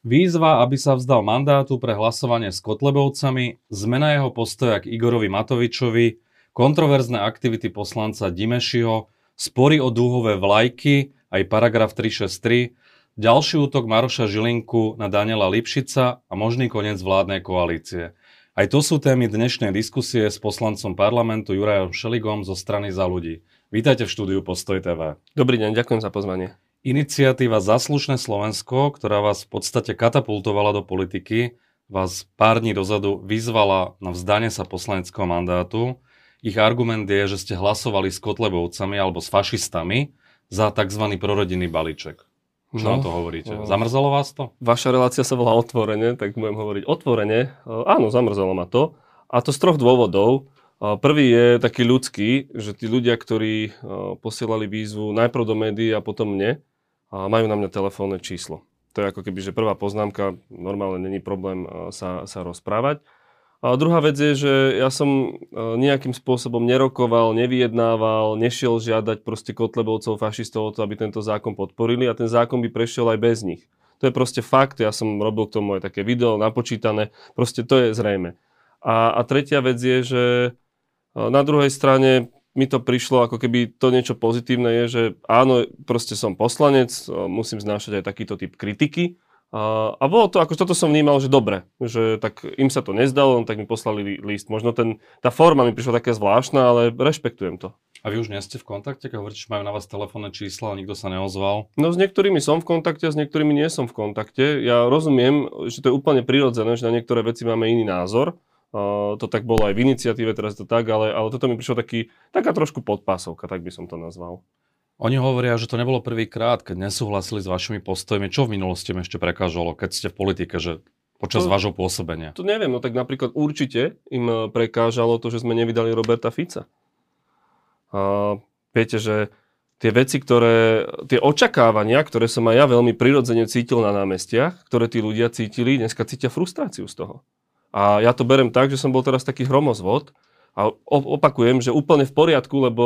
Výzva, aby sa vzdal mandátu pre hlasovanie s Kotlebovcami, zmena jeho postoja k Igorovi Matovičovi, kontroverzné aktivity poslanca Dimešiho, spory o dúhové vlajky, aj paragraf 363, ďalší útok Maroša Žilinku na Daniela Lipšica a možný koniec vládnej koalície. Aj to sú témy dnešnej diskusie s poslancom parlamentu Jurajom Šeligom zo strany za ľudí. Vítajte v štúdiu Postoj TV. Dobrý deň, ďakujem za pozvanie. Iniciatíva Zaslušné Slovensko, ktorá vás v podstate katapultovala do politiky, vás pár dní dozadu vyzvala na vzdanie sa poslaneckého mandátu. Ich argument je, že ste hlasovali s Kotlebovcami alebo s fašistami za tzv. prorodinný balíček. Čo no, na to hovoríte? No. Zamrzalo vás to? Vaša relácia sa volá otvorene, tak budem hovoriť otvorene. Áno, zamrzalo ma to. A to z troch dôvodov. Prvý je taký ľudský, že tí ľudia, ktorí posielali výzvu najprv do médií a potom mne, a majú na mňa telefónne číslo. To je ako keby, že prvá poznámka, normálne není problém sa, sa rozprávať. A druhá vec je, že ja som nejakým spôsobom nerokoval, nevyjednával, nešiel žiadať proste kotlebovcov, fašistov o to, aby tento zákon podporili a ten zákon by prešiel aj bez nich. To je proste fakt, ja som robil k tomu aj také video napočítané, proste to je zrejme. A, a tretia vec je, že na druhej strane mi to prišlo ako keby to niečo pozitívne je, že áno, proste som poslanec, musím znášať aj takýto typ kritiky. A, a bolo to, ako toto som vnímal, že dobre, že tak im sa to nezdalo, tak mi poslali list. Možno ten, tá forma mi prišla taká zvláštna, ale rešpektujem to. A vy už nie ste v kontakte, keď hovoríte, že majú na vás telefónne čísla a nikto sa neozval? No s niektorými som v kontakte a s niektorými nie som v kontakte. Ja rozumiem, že to je úplne prirodzené, že na niektoré veci máme iný názor to tak bolo aj v iniciatíve, teraz to tak, ale, ale toto mi prišlo taký, taká trošku podpásovka, tak by som to nazval. Oni hovoria, že to nebolo prvýkrát, keď nesúhlasili s vašimi postojmi. Čo v minulosti im ešte prekážalo, keď ste v politike, že počas to, vášho pôsobenia? To neviem, no tak napríklad určite im e, prekážalo to, že sme nevydali Roberta Fica. A viete, že tie veci, ktoré, tie očakávania, ktoré som aj ja veľmi prirodzene cítil na námestiach, ktoré tí ľudia cítili, dneska cítia frustráciu z toho. A ja to berem tak, že som bol teraz taký hromozvod a opakujem, že úplne v poriadku, lebo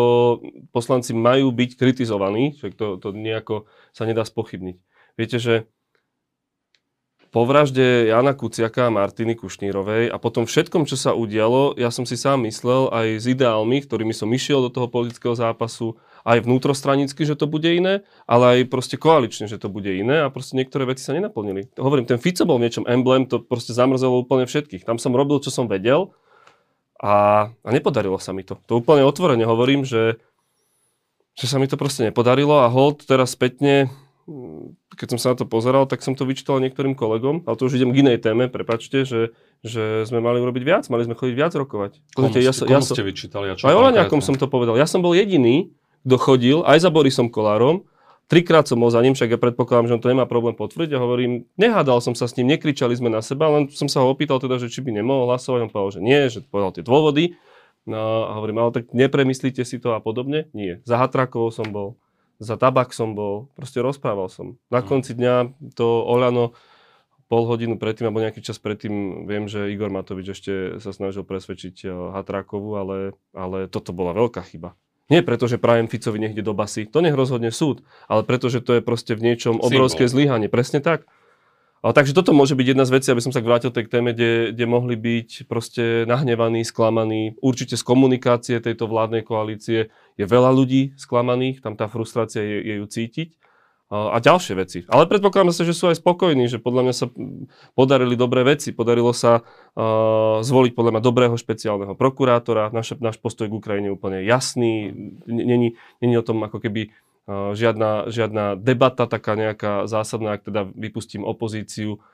poslanci majú byť kritizovaní, že to, to nejako sa nedá spochybniť. Viete, že po vražde Jana Kuciaka a Martiny Kušnírovej a potom všetkom, čo sa udialo, ja som si sám myslel aj s ideálmi, ktorými som išiel do toho politického zápasu, aj vnútrostranicky, že to bude iné, ale aj proste koalične, že to bude iné a proste niektoré veci sa nenaplnili. Hovorím, ten Fico bol v niečom emblém, to proste zamrzelo úplne všetkých. Tam som robil, čo som vedel a, a nepodarilo sa mi to. To úplne otvorene hovorím, že, že sa mi to proste nepodarilo a hold teraz spätne keď som sa na to pozeral, tak som to vyčítal niektorým kolegom, ale to už idem k inej téme, prepačte, že, že sme mali urobiť viac, mali sme chodiť viac rokovať. Komu, ja, komu ja ste vyčítali? A čo aj Olaňakom som to povedal. Ja som bol jediný, kto chodil aj za Borisom Kolárom, trikrát som bol za ním, však ja predpokladám, že on to nemá problém potvrdiť a hovorím, nehádal som sa s ním, nekričali sme na seba, len som sa ho opýtal teda, že či by nemohol hlasovať, on povedal, že nie, že povedal tie dôvody. No a hovorím, ale tak nepremyslíte si to a podobne? Nie. Za Hatrakovou som bol, za tabak som bol, proste rozprával som. Na hm. konci dňa to Oľano pol hodinu predtým, alebo nejaký čas predtým, viem, že Igor Matovič ešte sa snažil presvedčiť Hatrakovu, ale, ale toto bola veľká chyba. Nie preto, že prajem Ficovi niekde do basy, to nech rozhodne súd, ale preto, že to je proste v niečom obrovské zlyhanie. Presne tak. Ale takže toto môže byť jedna z vecí, aby som sa vrátil tej téme, kde, kde mohli byť proste nahnevaní, sklamaní. Určite z komunikácie tejto vládnej koalície je veľa ľudí sklamaných, tam tá frustrácia je, je ju cítiť a ďalšie veci. Ale predpokladám sa, že sú aj spokojní, že podľa mňa sa podarili dobré veci. Podarilo sa uh, zvoliť podľa mňa dobrého špeciálneho prokurátora. Naš, náš postoj k Ukrajine je úplne jasný. Není, není o tom ako keby uh, žiadna, žiadna debata taká nejaká zásadná, ak teda vypustím opozíciu Mm,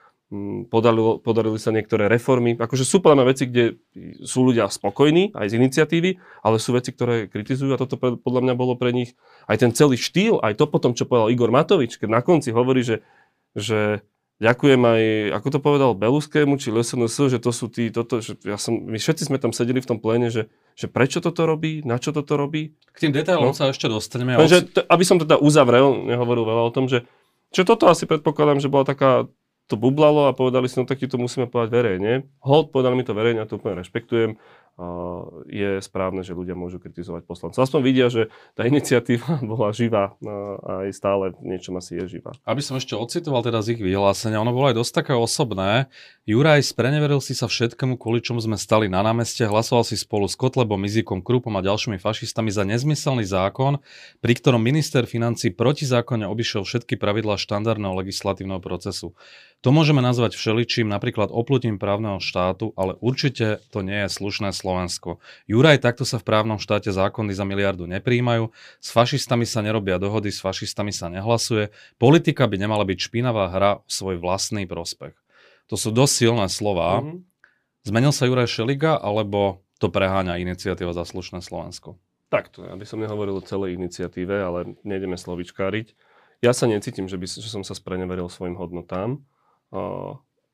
podarilo, podarili sa niektoré reformy. Akože sú podľa veci, kde sú ľudia spokojní aj z iniciatívy, ale sú veci, ktoré kritizujú a toto podľa mňa bolo pre nich aj ten celý štýl, aj to potom, čo povedal Igor Matovič, keď na konci hovorí, že, že ďakujem aj, ako to povedal Beluskému či LSNS, že to sú tí, toto, že ja som, my všetci sme tam sedeli v tom pléne, že, že prečo toto robí, na čo toto robí. K tým detailom no. sa ešte dostaneme. Takže, aby som teda uzavrel, nehovoril veľa o tom, že čo toto asi predpokladám, že bola taká to bublalo a povedali si, no tak ti to musíme povedať verejne. Hold, povedali mi to verejne, ja to úplne rešpektujem. Je správne, že ľudia môžu kritizovať poslancov. Aspoň vidia, že tá iniciatíva bola živá a aj stále v niečom asi je živá. Aby som ešte ocitoval teda z ich vyhlásenia, ono bolo aj dosť také osobné. Juraj, spreneveril si sa všetkému, kvôli čomu sme stali na námeste, hlasoval si spolu s Kotlebom, Izikom, Krupom a ďalšími fašistami za nezmyselný zákon, pri ktorom minister financí protizákonne obišiel všetky pravidlá štandardného legislatívneho procesu. To môžeme nazvať všeličím, napríklad oplutím právneho štátu, ale určite to nie je slušné Slovensko. Juraj, takto sa v právnom štáte zákony za miliardu nepríjmajú, s fašistami sa nerobia dohody, s fašistami sa nehlasuje, politika by nemala byť špinavá hra o svoj vlastný prospech. To sú dosť silné slova. Mm-hmm. Zmenil sa Juraj Šeliga, alebo to preháňa iniciatíva za slušné Slovensko? Takto, aby som nehovoril o celej iniciatíve, ale nejdeme slovičkáriť. Ja sa necítim, že, by, že som sa spreneveril svojim hodnotám.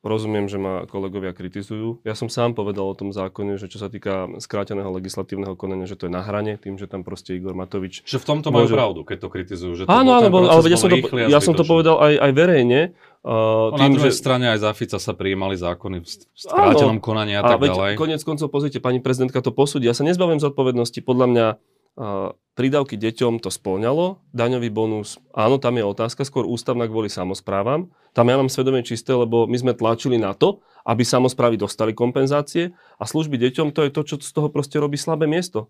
Rozumiem, že ma kolegovia kritizujú. Ja som sám povedal o tom zákone, že čo sa týka skráteného legislatívneho konania, že to je na hrane, tým, že tam proste Igor Matovič... Že v tomto majú môže... pravdu, keď to kritizujú. Že to áno, áno, ale ja som, to, ja som to povedal aj, aj verejne. Uh, tým, na druhej že... strane aj za Fica sa prijímali zákony v skrátenom konaní a, a tak ďalej. Konec koncov, pozrite, pani prezidentka to posúdi. Ja sa nezbavím zodpovednosti. Podľa mňa prídavky deťom to spĺňalo, daňový bonus, áno, tam je otázka, skôr ústavná kvôli samozprávam. Tam ja mám svedomie čisté, lebo my sme tlačili na to, aby samozprávy dostali kompenzácie a služby deťom, to je to, čo z toho proste robí slabé miesto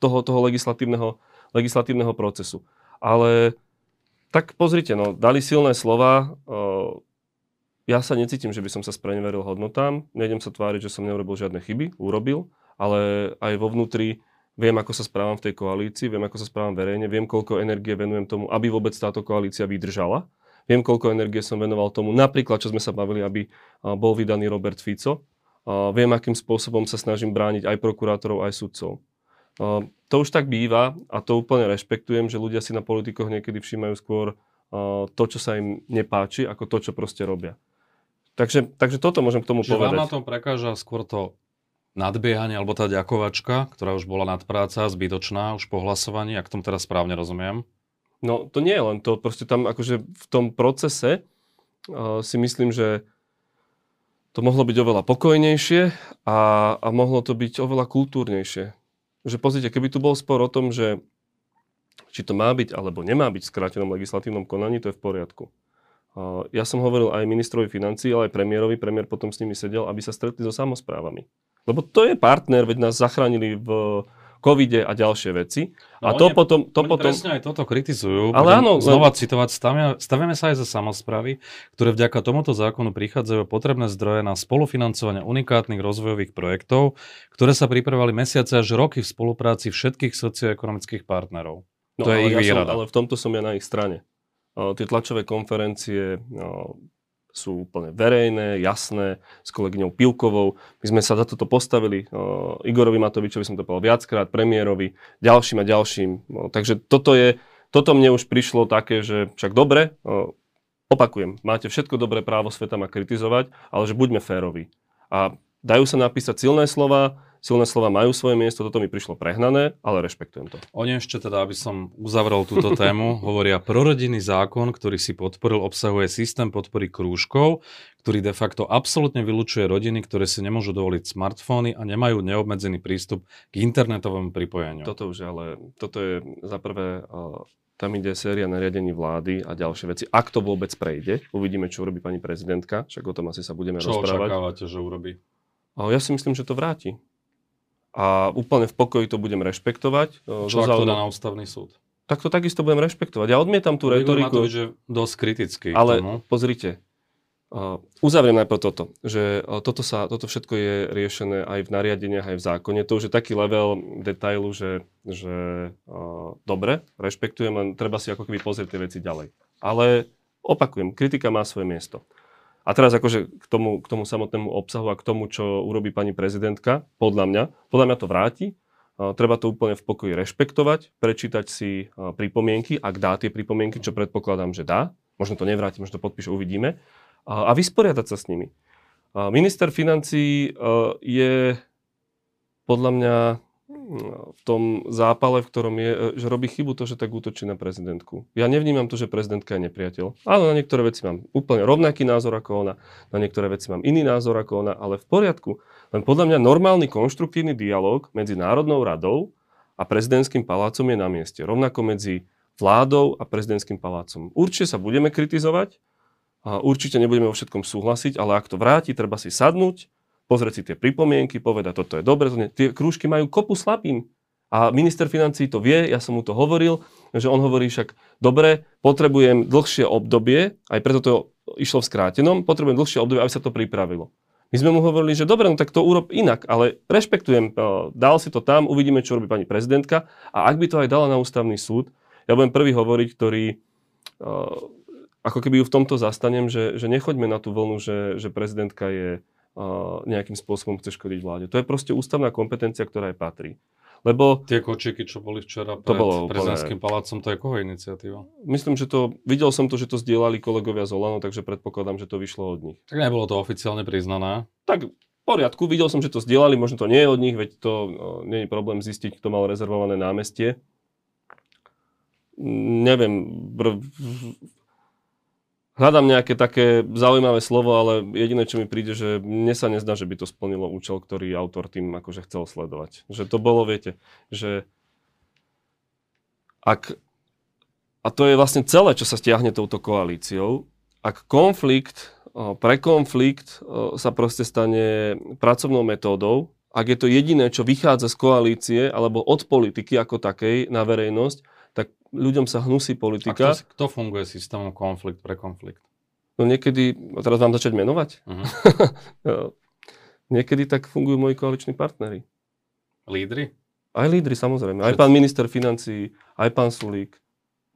toho, toho legislatívneho, legislatívneho procesu. Ale tak pozrite, no, dali silné slova, ja sa necítim, že by som sa spreneveril hodnotám, nejdem sa tváriť, že som neurobil žiadne chyby, urobil, ale aj vo vnútri Viem, ako sa správam v tej koalícii, viem, ako sa správam verejne, viem, koľko energie venujem tomu, aby vôbec táto koalícia vydržala. Viem, koľko energie som venoval tomu, napríklad, čo sme sa bavili, aby bol vydaný Robert Fico. Viem, akým spôsobom sa snažím brániť aj prokurátorov, aj sudcov. To už tak býva a to úplne rešpektujem, že ľudia si na politikoch niekedy všímajú skôr to, čo sa im nepáči, ako to, čo proste robia. Takže, takže toto môžem k tomu Čiže povedať. vám na tom prekáža skôr to nadbiehanie, alebo tá ďakovačka, ktorá už bola nadpráca, zbytočná už po hlasovaní, ak tomu teraz správne rozumiem? No to nie je len to, proste tam akože v tom procese uh, si myslím, že to mohlo byť oveľa pokojnejšie a, a mohlo to byť oveľa kultúrnejšie. Že pozrite, keby tu bol spor o tom, že či to má byť alebo nemá byť v skrátenom legislatívnom konaní, to je v poriadku. Uh, ja som hovoril aj ministrovi financí, ale aj premiérovi, premiér potom s nimi sedel, aby sa stretli so samozprávami. Lebo to je partner, veď nás zachránili v covide a ďalšie veci. No a to oni, potom... To oni potom... presne aj toto kritizujú. Ale áno, znova len... citovať, stavia, staviame sa aj za samozprávy, ktoré vďaka tomuto zákonu prichádzajú potrebné zdroje na spolufinancovanie unikátnych rozvojových projektov, ktoré sa pripravovali mesiace až roky v spolupráci všetkých socioekonomických partnerov. No, to je ich ja výrada. Som, ale v tomto som ja na ich strane. O, tie tlačové konferencie, o, sú úplne verejné, jasné, s kolegyňou Pilkovou. My sme sa za toto postavili. Uh, Igorovi Matovičovi som to povedal viackrát, premiérovi, ďalším a ďalším. Uh, takže toto je, toto mne už prišlo také, že však dobre, uh, opakujem, máte všetko dobré právo sveta ma kritizovať, ale že buďme férovi. A dajú sa napísať silné slova, silné slova majú svoje miesto, toto mi prišlo prehnané, ale rešpektujem to. Oni ešte teda, aby som uzavrel túto tému, hovoria prorodinný zákon, ktorý si podporil, obsahuje systém podpory krúžkov, ktorý de facto absolútne vylučuje rodiny, ktoré si nemôžu dovoliť smartfóny a nemajú neobmedzený prístup k internetovému pripojeniu. Toto už ale, toto je za prvé, tam ide séria nariadení vlády a ďalšie veci. Ak to vôbec prejde, uvidíme, čo urobí pani prezidentka, však o tom asi sa budeme čo rozprávať. Čo očakávate, že urobí? Ja si myslím, že to vráti a úplne v pokoji to budem rešpektovať. Čo ak to dá na ústavný súd? Tak to takisto budem rešpektovať. Ja odmietam tú retoriku. Matovič je dosť kritický. Ale tomu. pozrite, uh, uzavriem najprv toto, že uh, toto, sa, toto všetko je riešené aj v nariadeniach, aj v zákone. To už je taký level detailu, že, že uh, dobre, rešpektujem, len treba si ako keby pozrieť tie veci ďalej. Ale opakujem, kritika má svoje miesto. A teraz akože k tomu, k tomu samotnému obsahu a k tomu, čo urobí pani prezidentka, podľa mňa, podľa mňa to vráti. Treba to úplne v pokoji rešpektovať, prečítať si pripomienky, ak dá tie pripomienky, čo predpokladám, že dá. Možno to nevráti, možno to podpíše, uvidíme. A vysporiadať sa s nimi. Minister financí je podľa mňa v tom zápale, v ktorom je, že robí chybu to, že tak útočí na prezidentku. Ja nevnímam to, že prezidentka je nepriateľ. Áno, na niektoré veci mám úplne rovnaký názor ako ona, na niektoré veci mám iný názor ako ona, ale v poriadku. Len podľa mňa normálny konštruktívny dialog medzi Národnou radou a prezidentským palácom je na mieste. Rovnako medzi vládou a prezidentským palácom. Určite sa budeme kritizovať, a určite nebudeme vo všetkom súhlasiť, ale ak to vráti, treba si sadnúť, pozrieť si tie pripomienky, povedať, toto je dobre, tie krúžky majú kopu slabín. A minister financí to vie, ja som mu to hovoril, že on hovorí však, dobre, potrebujem dlhšie obdobie, aj preto to išlo v skrátenom, potrebujem dlhšie obdobie, aby sa to pripravilo. My sme mu hovorili, že dobre, no tak to urob inak, ale rešpektujem, dal si to tam, uvidíme, čo robí pani prezidentka a ak by to aj dala na ústavný súd, ja budem prvý hovoriť, ktorý ako keby ju v tomto zastanem, že, že nechoďme na tú vlnu, že, že prezidentka je nejakým spôsobom chce škodiť vláde. To je proste ústavná kompetencia, ktorá jej patrí. Lebo... Tie kočíky, čo boli včera pred to bolo prezidentským palácom, to je koho iniciatíva? Myslím, že to, videl som to, že to zdieľali kolegovia z Olano, takže predpokladám, že to vyšlo od nich. Tak nebolo to oficiálne priznané? Tak v poriadku, videl som, že to zdieľali, možno to nie je od nich, veď to no, nie je problém zistiť, kto mal rezervované námestie. Neviem, br- Hľadám nejaké také zaujímavé slovo, ale jediné, čo mi príde, že mne sa nezdá, že by to splnilo účel, ktorý autor tým akože chcel sledovať. Že to bolo, viete, že ak, a to je vlastne celé, čo sa stiahne touto koalíciou, ak konflikt, pre konflikt sa proste stane pracovnou metódou, ak je to jediné, čo vychádza z koalície alebo od politiky ako takej na verejnosť, ľuďom sa hnusí politika. A kto, kto funguje systémom konflikt pre konflikt? No niekedy, a teraz vám začať menovať? Uh-huh. niekedy tak fungujú moji koaliční partnery. Lídry? Aj lídry, samozrejme. Všetci. Aj pán minister financí, aj pán Sulík.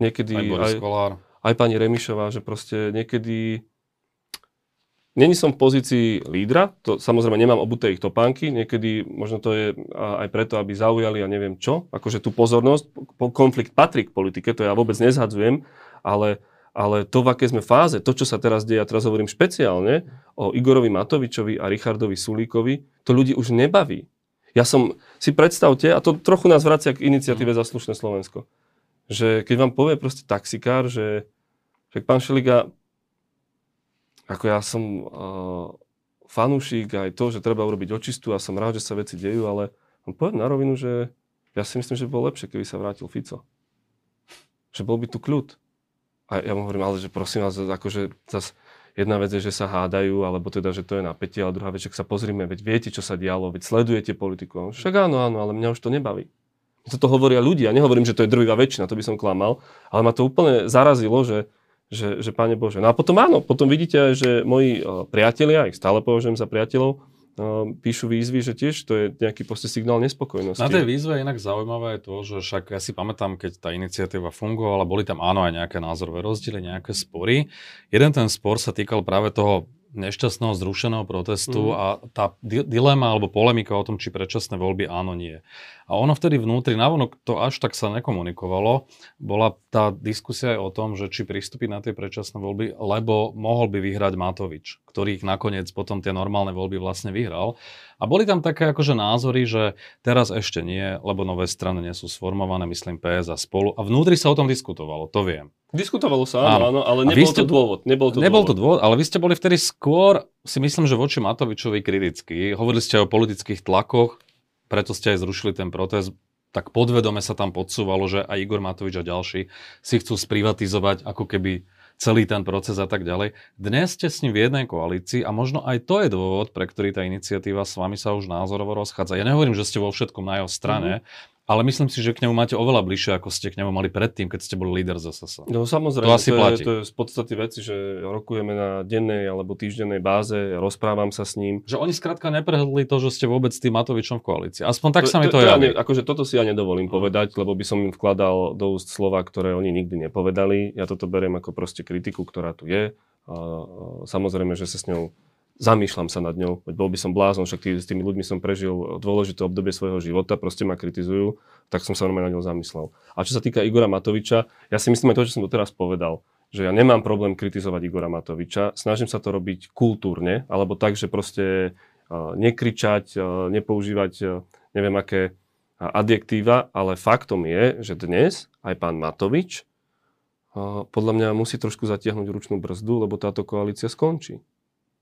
Niekedy aj, aj, Kolár. aj pani Remišová, že proste niekedy Není som v pozícii lídra, to samozrejme nemám obuté ich topánky, niekedy možno to je aj preto, aby zaujali a neviem čo, akože tú pozornosť, konflikt patrí k politike, to ja vôbec nezhadzujem, ale, ale to, v aké sme fáze, to, čo sa teraz deje, ja teraz hovorím špeciálne o Igorovi Matovičovi a Richardovi Sulíkovi, to ľudí už nebaví. Ja som, si predstavte, a to trochu nás vracia k iniciatíve slušné Slovensko, že keď vám povie proste taxikár, že však pán Šeliga, ako ja som uh, fanúšik aj to, že treba urobiť očistu a som rád, že sa veci dejú, ale on poviem na rovinu, že ja si myslím, že by bolo lepšie, keby sa vrátil Fico. Že bol by tu kľud. A ja mu hovorím, ale že prosím vás, akože zase jedna vec je, že sa hádajú, alebo teda, že to je napätie, ale druhá vec, že sa pozrime, veď viete, čo sa dialo, veď sledujete politiku. Však áno, áno, ale mňa už to nebaví. To hovoria ľudia, nehovorím, že to je drvivá väčšina, to by som klamal, ale ma to úplne zarazilo, že že, že Pane Bože. No a potom áno, potom vidíte aj, že moji uh, priatelia, ich stále považujem za priateľov, uh, píšu výzvy, že tiež to je nejaký proste signál nespokojnosti. Na tej výzve inak zaujímavé je to, že však ja si pamätám, keď tá iniciatíva fungovala, boli tam áno aj nejaké názorové rozdiely, nejaké spory. Jeden ten spor sa týkal práve toho nešťastného zrušeného protestu mm. a tá dilema alebo polemika o tom, či predčasné voľby áno, nie. A ono vtedy vnútri, navonok to až tak sa nekomunikovalo, bola tá diskusia aj o tom, že či pristúpiť na tie predčasné voľby, lebo mohol by vyhrať Matovič, ktorý ich nakoniec potom tie normálne voľby vlastne vyhral. A boli tam také akože názory, že teraz ešte nie, lebo nové strany nie sú sformované, myslím PS a spolu. A vnútri sa o tom diskutovalo, to viem. Diskutovalo sa, áno, áno ale nebol ste, to dôvod. Nebol to nebol dôvod. to dôvod, ale vy ste boli vtedy skôr, si myslím, že voči Matovičovi kriticky. Hovorili ste o politických tlakoch, preto ste aj zrušili ten protest, tak podvedome sa tam podsúvalo, že aj Igor Matovič a ďalší si chcú sprivatizovať ako keby celý ten proces a tak ďalej. Dnes ste s ním v jednej koalícii a možno aj to je dôvod, pre ktorý tá iniciatíva s vami sa už názorovo rozchádza. Ja nehovorím, že ste vo všetkom na jeho strane, mm-hmm. Ale myslím si, že k nemu máte oveľa bližšie, ako ste k nemu mali predtým, keď ste boli líder ZSS. No samozrejme, to, asi to, platí. Je, to je z podstaty veci, že rokujeme na dennej alebo týždennej báze, rozprávam sa s ním. Že oni skrátka neprehľadli to, že ste vôbec s tým Matovičom v koalícii. Aspoň tak to, sa mi to, to, javí. Ja akože toto si ja nedovolím povedať, lebo by som im vkladal do úst slova, ktoré oni nikdy nepovedali. Ja toto beriem ako proste kritiku, ktorá tu je. A, samozrejme, že sa s ňou zamýšľam sa nad ňou, veď bol by som blázon, však tý, s tými ľuďmi som prežil dôležité obdobie svojho života, proste ma kritizujú, tak som sa normálne na ňou zamyslel. A čo sa týka Igora Matoviča, ja si myslím aj to, čo som doteraz povedal, že ja nemám problém kritizovať Igora Matoviča, snažím sa to robiť kultúrne, alebo tak, že proste uh, nekričať, uh, nepoužívať uh, neviem aké adjektíva, ale faktom je, že dnes aj pán Matovič podľa mňa musí trošku zatiahnuť ručnú brzdu, lebo táto koalícia skončí.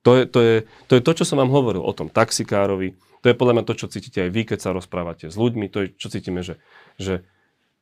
To je, to, je, to je to, čo som vám hovoril o tom taxikárovi. To je podľa mňa to, čo cítite aj vy, keď sa rozprávate s ľuďmi. To je, čo cítime, že, že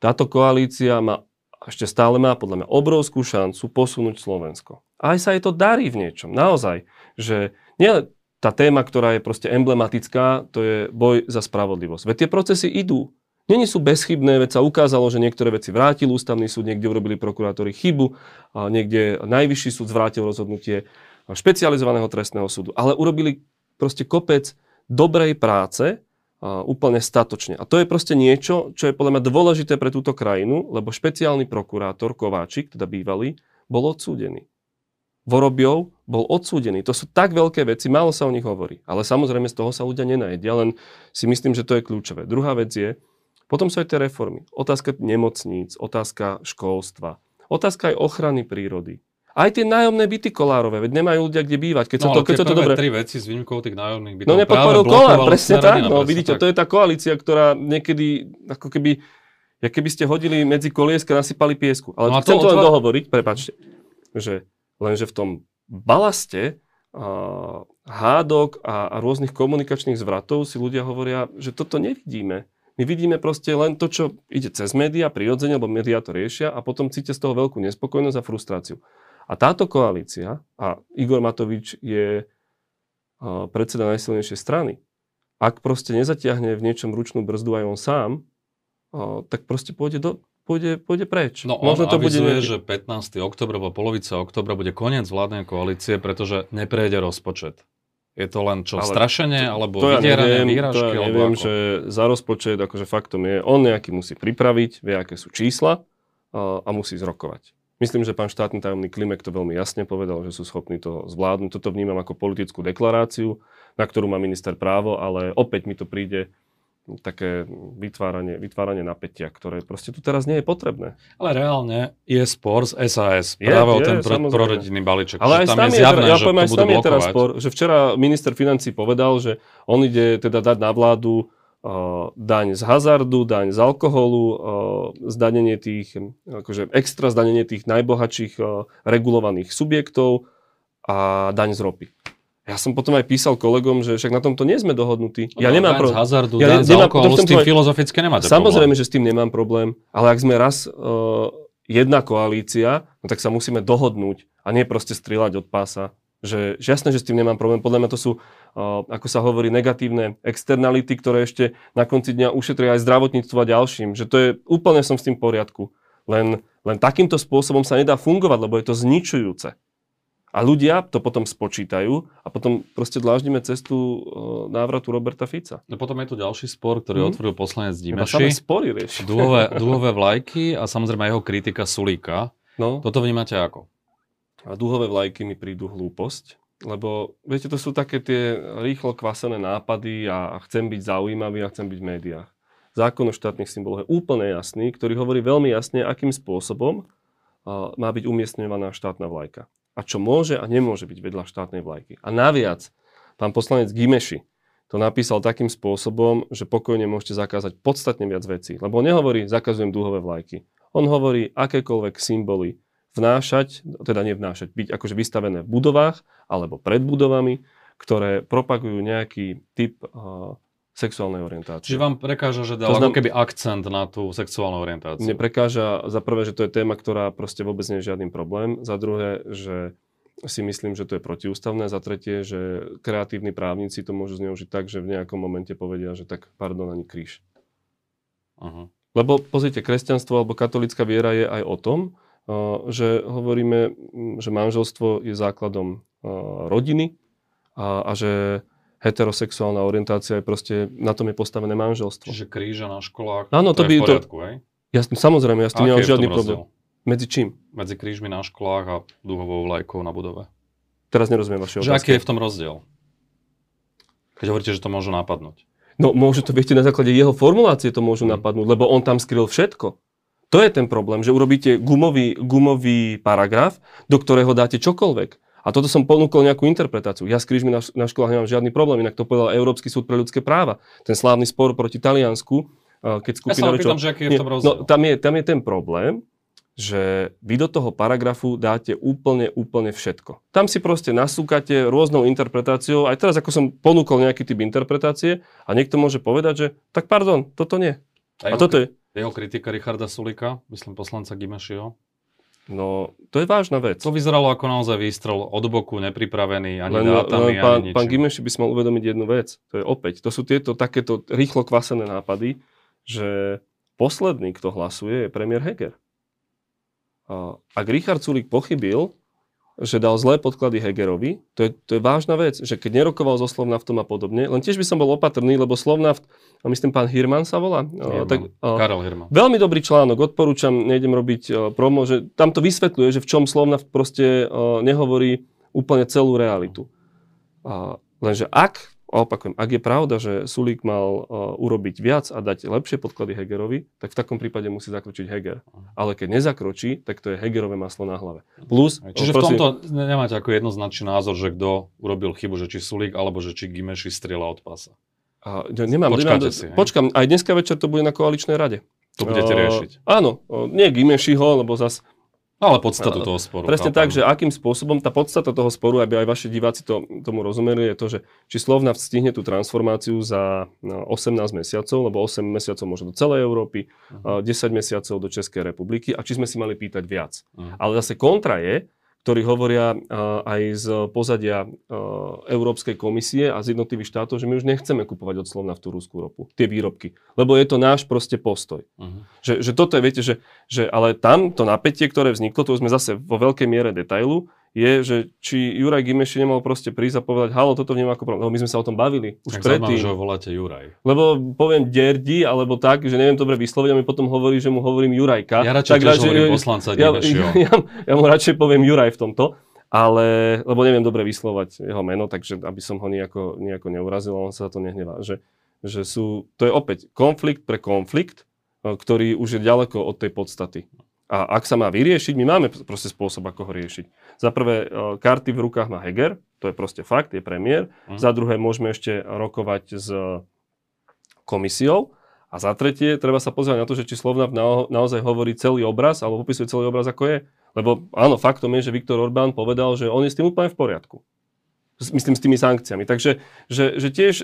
táto koalícia má, ešte stále má podľa mňa obrovskú šancu posunúť Slovensko. A aj sa jej to darí v niečom. Naozaj. Že nie tá téma, ktorá je proste emblematická, to je boj za spravodlivosť. Veď tie procesy idú. Není sú bezchybné, veď sa ukázalo, že niektoré veci vrátil ústavný súd, niekde urobili prokurátori chybu, a niekde najvyšší súd zvrátil rozhodnutie špecializovaného trestného súdu. Ale urobili proste kopec dobrej práce úplne statočne. A to je proste niečo, čo je podľa mňa dôležité pre túto krajinu, lebo špeciálny prokurátor Kováčik, teda bývalý, bol odsúdený. Vorobiov bol odsúdený. To sú tak veľké veci, málo sa o nich hovorí. Ale samozrejme z toho sa ľudia nenajedia, len si myslím, že to je kľúčové. Druhá vec je, potom sú aj tie reformy. Otázka nemocníc, otázka školstva, otázka aj ochrany prírody. Aj tie nájomné byty kolárové, veď nemajú ľudia kde bývať. Keď no, sa to, keď sa to dobre... tri veci s výnimkou tých nájomných bytov. No nepodporil kolár, presne tak. No, vidíte, tak. to je tá koalícia, ktorá niekedy, ako keby, ja keby ste hodili medzi kolieska, nasypali piesku. Ale no chcem to len otvor... dohovoriť, prepačte, že lenže v tom balaste uh, hádok a, a rôznych komunikačných zvratov si ľudia hovoria, že toto nevidíme. My vidíme proste len to, čo ide cez médiá, prirodzene, lebo médiá to riešia a potom cítia z toho veľkú nespokojnosť a frustráciu. A táto koalícia, a Igor Matovič je predseda najsilnejšej strany, ak proste nezatiahne v niečom ručnú brzdu aj on sám, tak proste pôjde, do, pôjde, pôjde preč. No Možno on to bude... že 15. oktober alebo polovica oktobra bude koniec vládnej koalície, pretože neprejde rozpočet. Je to len čo, ale strašenie, alebo to ja neviem, výražky? To ja neviem, ako? že za rozpočet, akože faktom je, on nejaký musí pripraviť, vie, aké sú čísla a, a musí zrokovať. Myslím, že pán štátny tajomný Klimek to veľmi jasne povedal, že sú schopní to zvládnuť. Toto vnímam ako politickú deklaráciu, na ktorú má minister právo, ale opäť mi to príde také vytváranie, vytváranie napätia, ktoré proste tu teraz nie je potrebné. Ale reálne je spor z SAS je, práve je, o ten pro, prorodinný balíček. Ale aj tam, je zjavné, ja poviem, aj tam je teraz spor, že včera minister financí povedal, že on ide teda dať na vládu daň z hazardu, daň z alkoholu, zdanenie tých, akože extra zdanenie tých najbohatších regulovaných subjektov a daň z ropy. Ja som potom aj písal kolegom, že však na tomto nie sme dohodnutí. Ja no, nemám problém. hazardu, ja ne, nemám, alkoholu, s tým povedať, filozoficky nemáte Samozrejme, problém. že s tým nemám problém, ale ak sme raz uh, jedna koalícia, no tak sa musíme dohodnúť a nie proste strieľať od pása. Že, že jasné, že s tým nemám problém. Podľa mňa to sú, uh, ako sa hovorí, negatívne externality, ktoré ešte na konci dňa ušetria aj zdravotníctvo a ďalším. Že to je, úplne som s tým v poriadku. Len, len takýmto spôsobom sa nedá fungovať, lebo je to zničujúce. A ľudia to potom spočítajú a potom proste dláždime cestu návratu Roberta Fica. No potom je tu ďalší spor, ktorý mm. otvoril poslanec Dimeši. Spory rieši. Dúhové, dúhové vlajky a samozrejme jeho kritika Sulíka. No. Toto vnímate ako? A dúhové vlajky mi prídu hlúposť, lebo viete, to sú také tie rýchlo kvasené nápady a chcem byť zaujímavý a chcem byť v médiách. Zákon o štátnych symboloch je úplne jasný, ktorý hovorí veľmi jasne, akým spôsobom má byť umiestňovaná štátna vlajka a čo môže a nemôže byť vedľa štátnej vlajky. A naviac, pán poslanec Gimeši to napísal takým spôsobom, že pokojne môžete zakázať podstatne viac vecí. Lebo on nehovorí, zakazujem dúhové vlajky. On hovorí, akékoľvek symboly vnášať, teda nevnášať, byť akože vystavené v budovách alebo pred budovami, ktoré propagujú nejaký typ uh, sexuálnej orientácie. Čiže vám prekáža, že dal znam... ako keby akcent na tú sexuálnu orientáciu? Mne prekáža za prvé, že to je téma, ktorá proste vôbec nie je žiadnym problém. Za druhé, že si myslím, že to je protiústavné. Za tretie, že kreatívni právnici to môžu zneužiť tak, že v nejakom momente povedia, že tak pardon, ani kríž. Uh-huh. Lebo pozrite, kresťanstvo alebo katolická viera je aj o tom, že hovoríme, že manželstvo je základom rodiny a, a že heterosexuálna orientácia je proste, na tom je postavené manželstvo. Čiže kríža na školách, Áno, to, to by, je v poriadku, to, hej? Ja, samozrejme, ja s tým nemám žiadny problém. Medzi čím? Medzi krížmi na školách a dúhovou vlajkou na budove. Teraz nerozumiem vaše otázky. Že aký je v tom rozdiel? Keď hovoríte, že to môžu napadnúť. No môžu to, viete, na základe jeho formulácie to môžu hmm. napadnúť, lebo on tam skryl všetko. To je ten problém, že urobíte gumový, gumový paragraf, do ktorého dáte čokoľvek. A toto som ponúkol nejakú interpretáciu. Ja s krížmi na, na školách nemám žiadny problém, inak to povedal Európsky súd pre ľudské práva. Ten slávny spor proti Taliansku uh, keď Ja skupina... sa väčšou- opýtam, že aký je v Nie, tom no, rozdiel. tam, je, tam je ten problém, že vy do toho paragrafu dáte úplne, úplne všetko. Tam si proste nasúkate rôznou interpretáciou, aj teraz ako som ponúkol nejaký typ interpretácie a niekto môže povedať, že tak pardon, toto nie. A jeho, toto je, jeho kritika Richarda Sulika, myslím poslanca Gimešiho. no, to je vážna vec. To vyzeralo ako naozaj výstrel od boku, nepripravený ani Len, dátami, len pán, ani pán. Gimeši by si mal uvedomiť jednu vec. To je opäť, to sú tieto takéto rýchlo kvasené nápady, že posledný, kto hlasuje, je premiér Heger. A Ak Richard Sulik pochybil, že dal zlé podklady Hegerovi, to je, to je vážna vec, že keď nerokoval so Slovnaftom a podobne, len tiež by som bol opatrný, lebo Slovnaft, a myslím pán Hirman sa volá, a, Hirman. tak, a, Karel Hirman. Veľmi dobrý článok, odporúčam, nejdem robiť promo, že tam to vysvetľuje, že v čom Slovnaft proste nehovorí úplne celú realitu. Uh, lenže ak, opakujem, ak je pravda, že Sulík mal uh, urobiť viac a dať lepšie podklady Hegerovi, tak v takom prípade musí zakročiť Heger. Ale keď nezakročí, tak to je Hegerové maslo na hlave. Plus, Čiže v prosím, tomto nemáte ako jednoznačný názor, že kto urobil chybu, že či Sulík, alebo že či Gimeši strieľa od pása. A, ja nemám, Počkáte nemám, si, hej? počkam, aj dneska večer to bude na koaličnej rade. To budete Uh, riešiť. Áno, uh, nie Gimešiho, lebo zas Ale podstatu toho sporu. Presne chápem. tak, že akým spôsobom tá podstata toho sporu, aby aj vaši diváci to, tomu rozumeli, je to, že či Slovnaft stihne tú transformáciu za no, 18 mesiacov, lebo 8 mesiacov možno do celej Európy, Mhm. uh 10 mesiacov do Českej republiky a či sme si mali pýtať viac. Mhm. Ale zase kontra je, ktorí hovoria uh, aj z pozadia uh, Európskej komisie a z jednotlivých štátov, že my už nechceme kupovať od Slovnaftu ruskú ropu, tie výrobky, lebo je to náš proste postoj. Mhm. Že, že toto je, viete, že, že ale tam to napätie, ktoré vzniklo, to už sme zase vo veľkej miere detailu, je, že či Juraj Gimeši nemal proste prísť a povedať, halo, toto vnímam ako problém. Lebo my sme sa o tom bavili už Tak predtým. že ho voláte Juraj. Lebo poviem Derdi, alebo tak, že neviem dobre vysloviť a mi potom hovorí, že mu hovorím Jurajka. Ja radšej tiež hovorím poslanca ja, Gimešiho. ja, ja, mu radšej poviem Juraj v tomto, ale, lebo neviem dobre vyslovať jeho meno, takže aby som ho nejako, nejako neurazil, on sa za to nehnevá. Že, že sú, to je opäť konflikt pre konflikt, ktorý už je ďaleko od tej podstaty. A ak sa má vyriešiť, my máme proste spôsob, ako ho riešiť. Za prvé, e, karty v rukách má Heger, to je proste fakt, je premiér. Mhm. Za druhé, môžeme ešte rokovať s komisiou. A za tretie, treba sa pozrieť na to, že či Slovnaft na, naozaj hovorí celý obraz, alebo popisuje celý obraz, ako je. Lebo áno, faktom je, že Viktor Orbán povedal, že on je s tým úplne v poriadku. Myslím s tými sankciami. Takže že, že tiež,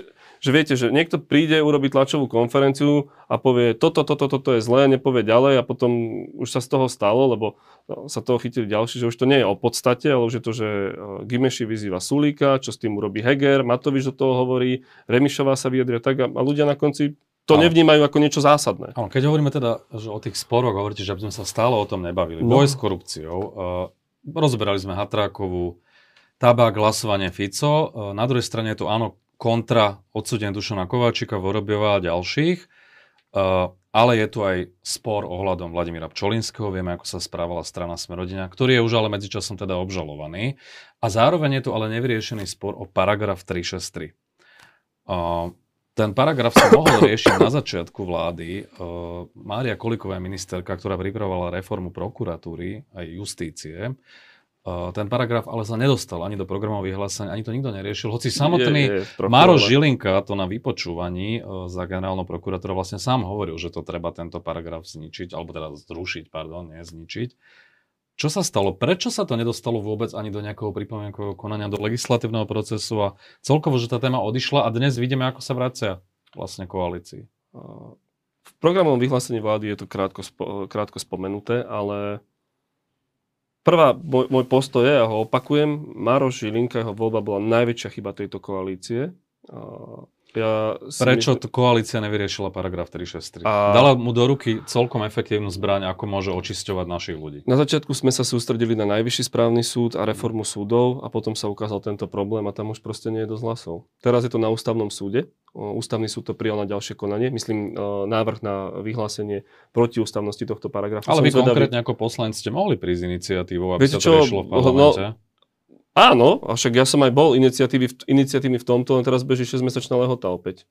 že viete, že niekto príde, urobí tlačovú konferenciu a povie, toto, toto, toto je zlé, nepovie ďalej a potom už sa z toho stalo, lebo no, sa toho chytili ďalší, že už to nie je o podstate, ale už je to, že eh, Gimeši vyzýva Sulíka, čo s tým urobí Heger, Matovič do toho hovorí, Remišová sa vyjadria tak a, a ľudia na konci to Áno. nevnímajú ako niečo zásadné. Áno, keď hovoríme teda že o tých sporoch, hovoríte, že aby sme sa stále o tom nebavili. No. Boj s korupciou. Uh, rozoberali sme Hatrákovú, tabák, hlasovanie Fico. Uh, na druhej strane je to áno kontra odsudenie Dušana Kováčika, Vorobiova a ďalších. Uh, ale je tu aj spor ohľadom Vladimíra Pčolinského, vieme, ako sa správala strana Smerodina, ktorý je už ale medzičasom teda obžalovaný. A zároveň je tu ale nevyriešený spor o paragraf 363. Uh, ten paragraf sa mohol riešiť na začiatku vlády. Uh, Mária Koliková je ministerka, ktorá pripravovala reformu prokuratúry aj justície. Uh, ten paragraf ale sa nedostal ani do programov vyhlásenia, ani to nikto neriešil. Hoci samotný Je- je ale- Žilinka to na vypočúvaní uh, za generálnou prokuratúrou vlastne sám hovoril, že to treba tento paragraf zničiť, alebo teda zrušiť, pardon, nie zničiť. Čo sa stalo? Prečo sa to nedostalo vôbec ani do nejakého pripomienkového konania, do legislatívneho procesu a celkovo, že tá téma odišla a dnes vidíme, ako sa vracia vlastne koalícii. V programovom vyhlásení vlády je to krátko, krátko spomenuté, ale prvá, môj, môj postoj je, a ho opakujem, Maroš Žilinka, jeho voľba bola najväčšia chyba tejto koalície. Ja Prečo myslím- to koalícia nevyriešila paragraf 363? A- Dala mu do ruky celkom efektívnu zbraň, ako môže očisťovať našich ľudí. Na začiatku sme sa sústredili na najvyšší správny súd a reformu súdov a potom sa ukázal tento problém a tam už proste nie je dosť hlasov. Teraz je to na ústavnom súde. Ústavný súd to prijal na ďalšie konanie. Myslím, e, návrh na vyhlásenie protiústavnosti tohto paragrafu. Ale Som vy zvedavý- konkrétne ako poslanci ste mohli prísť iniciatívou, aby Viete sa to čo, riešilo v parlamente. Áno, a však ja som aj bol iniciatívy, v- iniciatívny v tomto, len teraz beží 6-mesačná lehota opäť.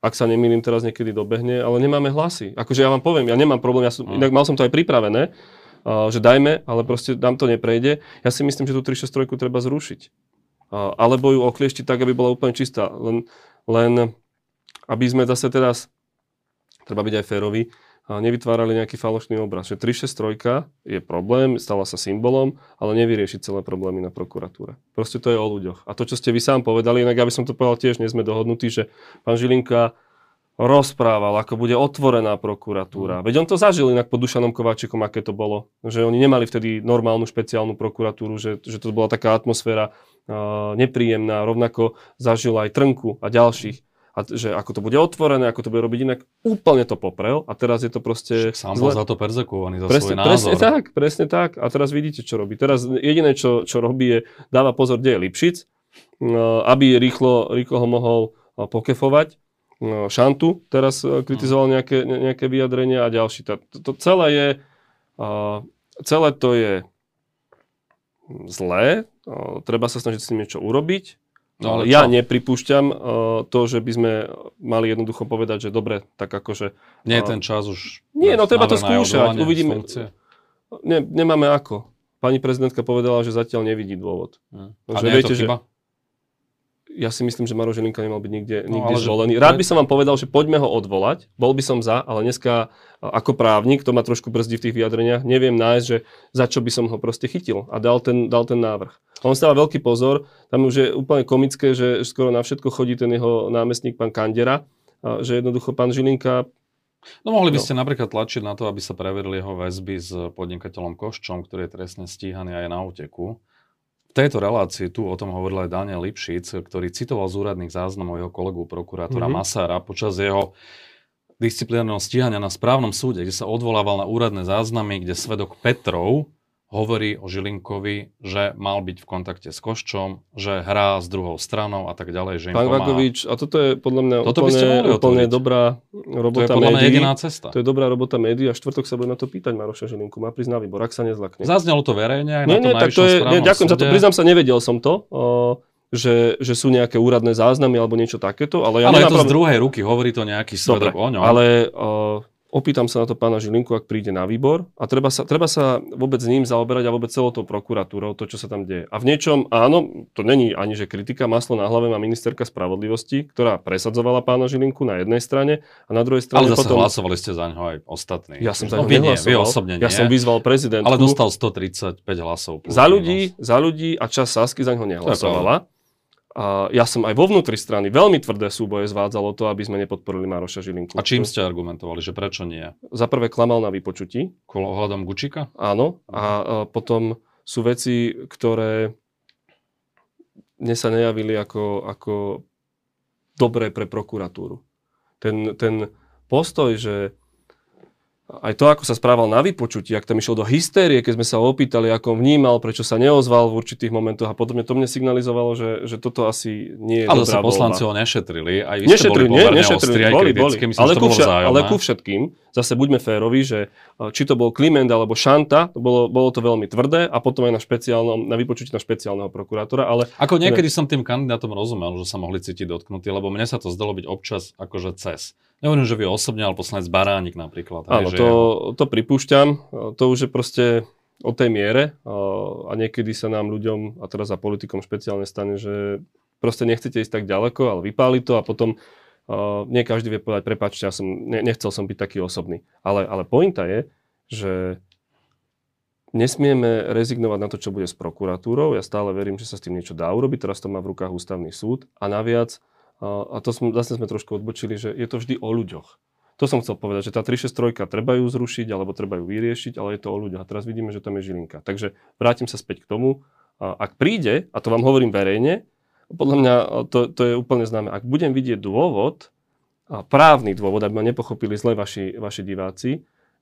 Ak sa nemýlim, teraz niekedy dobehne, ale nemáme hlasy. Akože ja vám poviem, ja nemám problém, ja som, Mm. inak mal som to aj pripravené, uh, že dajme, ale proste nám to neprejde. Ja si myslím, že tú 363 treba zrušiť. Uh, alebo ju oklieštiť tak, aby bola úplne čistá. Len, len aby sme zase teraz treba byť aj férový, a nevytvárali nejaký falošný obraz. Že 363 je problém, stala sa symbolom, ale nevyrieši celé problémy na prokuratúre. Proste to je o ľuďoch. A to, čo ste vy sám povedali, inak aby som to povedal tiež, nie sme dohodnutí, že pán Žilinka rozprával, ako bude otvorená prokuratúra. Mm. Veď on to zažil inak pod Dušanom Kováčikom, aké to bolo. Že oni nemali vtedy normálnu špeciálnu prokuratúru, že, že to bola taká atmosféra uh, nepríjemná. Rovnako zažil aj Trnku a ďalších a že ako to bude otvorené, ako to bude robiť inak, úplne to poprel a teraz je to proste... Sám bol za to perzekovaný, za presne, svoj názor. Presne tak, presne tak. A teraz vidíte, čo robí. Teraz jediné, čo, čo robí, je dáva pozor, kde je Lipšic, no, aby rýchlo, rýchlo ho mohol no, pokefovať. No, Šantu teraz e, kritizoval nejaké, nejaké vyjadrenia a ďalší. To, to celé je... Celé to je zlé, treba sa snažiť s tým niečo urobiť No, ale ja čo? nepripúšťam uh, to, že by sme mali jednoducho povedať, že dobre, tak akože... Nie je uh, ten čas už... Nie, no treba to skúšať. Uvidíme. Ne, nemáme ako. Pani prezidentka povedala, že zatiaľ nevidí dôvod. Hmm. A že nie viete, je to chyba? Že ja si myslím, že Maro Žilinka nemal byť nikde, no, nikde zvolený. Rád by som vám povedal, že poďme ho odvolať. Bol by som za, ale dneska ako právnik, to ma trošku brzdí v tých vyjadreniach, neviem nájsť, že za čo by som ho proste chytil a dal ten, dal ten návrh. On stáva veľký pozor, tam už je úplne komické, že skoro na všetko chodí ten jeho námestník pán Kandera, že jednoducho pán Žilinka No mohli by no. ste napríklad tlačiť na to, aby sa preverili jeho väzby s podnikateľom Koščom, ktorý je trestne stíhaný a je na úteku v tejto relácii tu o tom hovoril aj Daniel Lipšic, ktorý citoval z úradných záznamov jeho kolegu prokurátora mm-hmm. Masára počas jeho disciplinárneho stíhania na správnom súde, kde sa odvolával na úradné záznamy, kde svedok Petrov hovorí o Žilinkovi, že mal byť v kontakte s Koščom, že hrá s druhou stranou a tak ďalej. Že Pán Vagovič, a toto je podľa mňa toto úplne, úplne dobrá robota to je podľa mňa jediná cesta. To je dobrá robota médií a štvrtok sa bude na to pýtať Maroša Žilinku. Má prísť na výbor, ak sa nezlakne. Zaznelo to verejne aj nie, na nie, tak to je, nie, Ďakujem súde. za to, priznám sa, nevedel som to. O, že, že sú nejaké úradné záznamy alebo niečo takéto. Ale, ja ale je to z druhej ruky, hovorí to nejaký svedok o ňom. Ale o, opýtam sa na to pána Žilinku, ak príde na výbor a treba sa, treba sa vôbec s ním zaoberať a vôbec celou tou prokuratúrou, to, čo sa tam deje. A v niečom, áno, to není ani že kritika, maslo na hlave má ministerka spravodlivosti, ktorá presadzovala pána Žilinku na jednej strane a na druhej strane Ale zase potom... hlasovali ste za ňo aj ostatní. Ja som za no, ňo nehlasoval. Vy osobne nie. Ja som vyzval prezidentku. Ale dostal 135 hlasov. Za ľudí, za ľudí a čas Sasky za ňo nehlasovala. A ja som aj vo vnútri strany veľmi tvrdé súboje zvádzalo to, aby sme nepodporili Maroša Žilinku. A čím ste argumentovali, že prečo nie? Za prvé klamal na vypočutí. Ohľadom Gučika? Áno. A, a potom sú veci, ktoré mne sa nejavili ako, ako dobré pre prokuratúru. Ten, ten postoj, že aj to, ako sa správal na vypočutí, ak tam išiel do hystérie, keď sme sa opýtali, ako vnímal, prečo sa neozval v určitých momentoch a podobne, to mne signalizovalo, že, že toto asi nie je Ale dobrá poslanci ho nešetrili, aj vy nešetrili, ste boli nie, nešetrili, aj boli, boli. Myslím, ale, ku všet, ale ku všetkým, zase buďme férovi, že či to bol Kliment alebo Šanta, to bolo, bolo to veľmi tvrdé a potom aj na, špeciálnom, na vypočutí na špeciálneho prokurátora. Ale, ako niekedy ne... som tým kandidátom rozumel, že sa mohli cítiť dotknutí, lebo mne sa to zdalo byť občas akože cez. Nehovorím, že vy osobne, ale poslanec Baránik napríklad. Áno, to, to pripúšťam. To už je proste o tej miere a niekedy sa nám ľuďom, a teraz za politikom špeciálne stane, že proste nechcete ísť tak ďaleko, ale vypáli to a potom uh, nie každý vie povedať, prepačte, ja som, ne, nechcel som byť taký osobný. Ale, ale pointa je, že nesmieme rezignovať na to, čo bude s prokuratúrou. Ja stále verím, že sa s tým niečo dá urobiť. Teraz to má v rukách ústavný súd. A naviac a to sme, zase sme trošku odbočili, že je to vždy o ľuďoch. To som chcel povedať, že tá 363 treba ju zrušiť alebo treba ju vyriešiť, ale je to o ľuďoch. A teraz vidíme, že tam je Žilinka. Takže vrátim sa späť k tomu. Ak príde, a to vám hovorím verejne, podľa mňa to, to je úplne známe, ak budem vidieť dôvod, právny dôvod, aby ma nepochopili zle vaši, vaši diváci,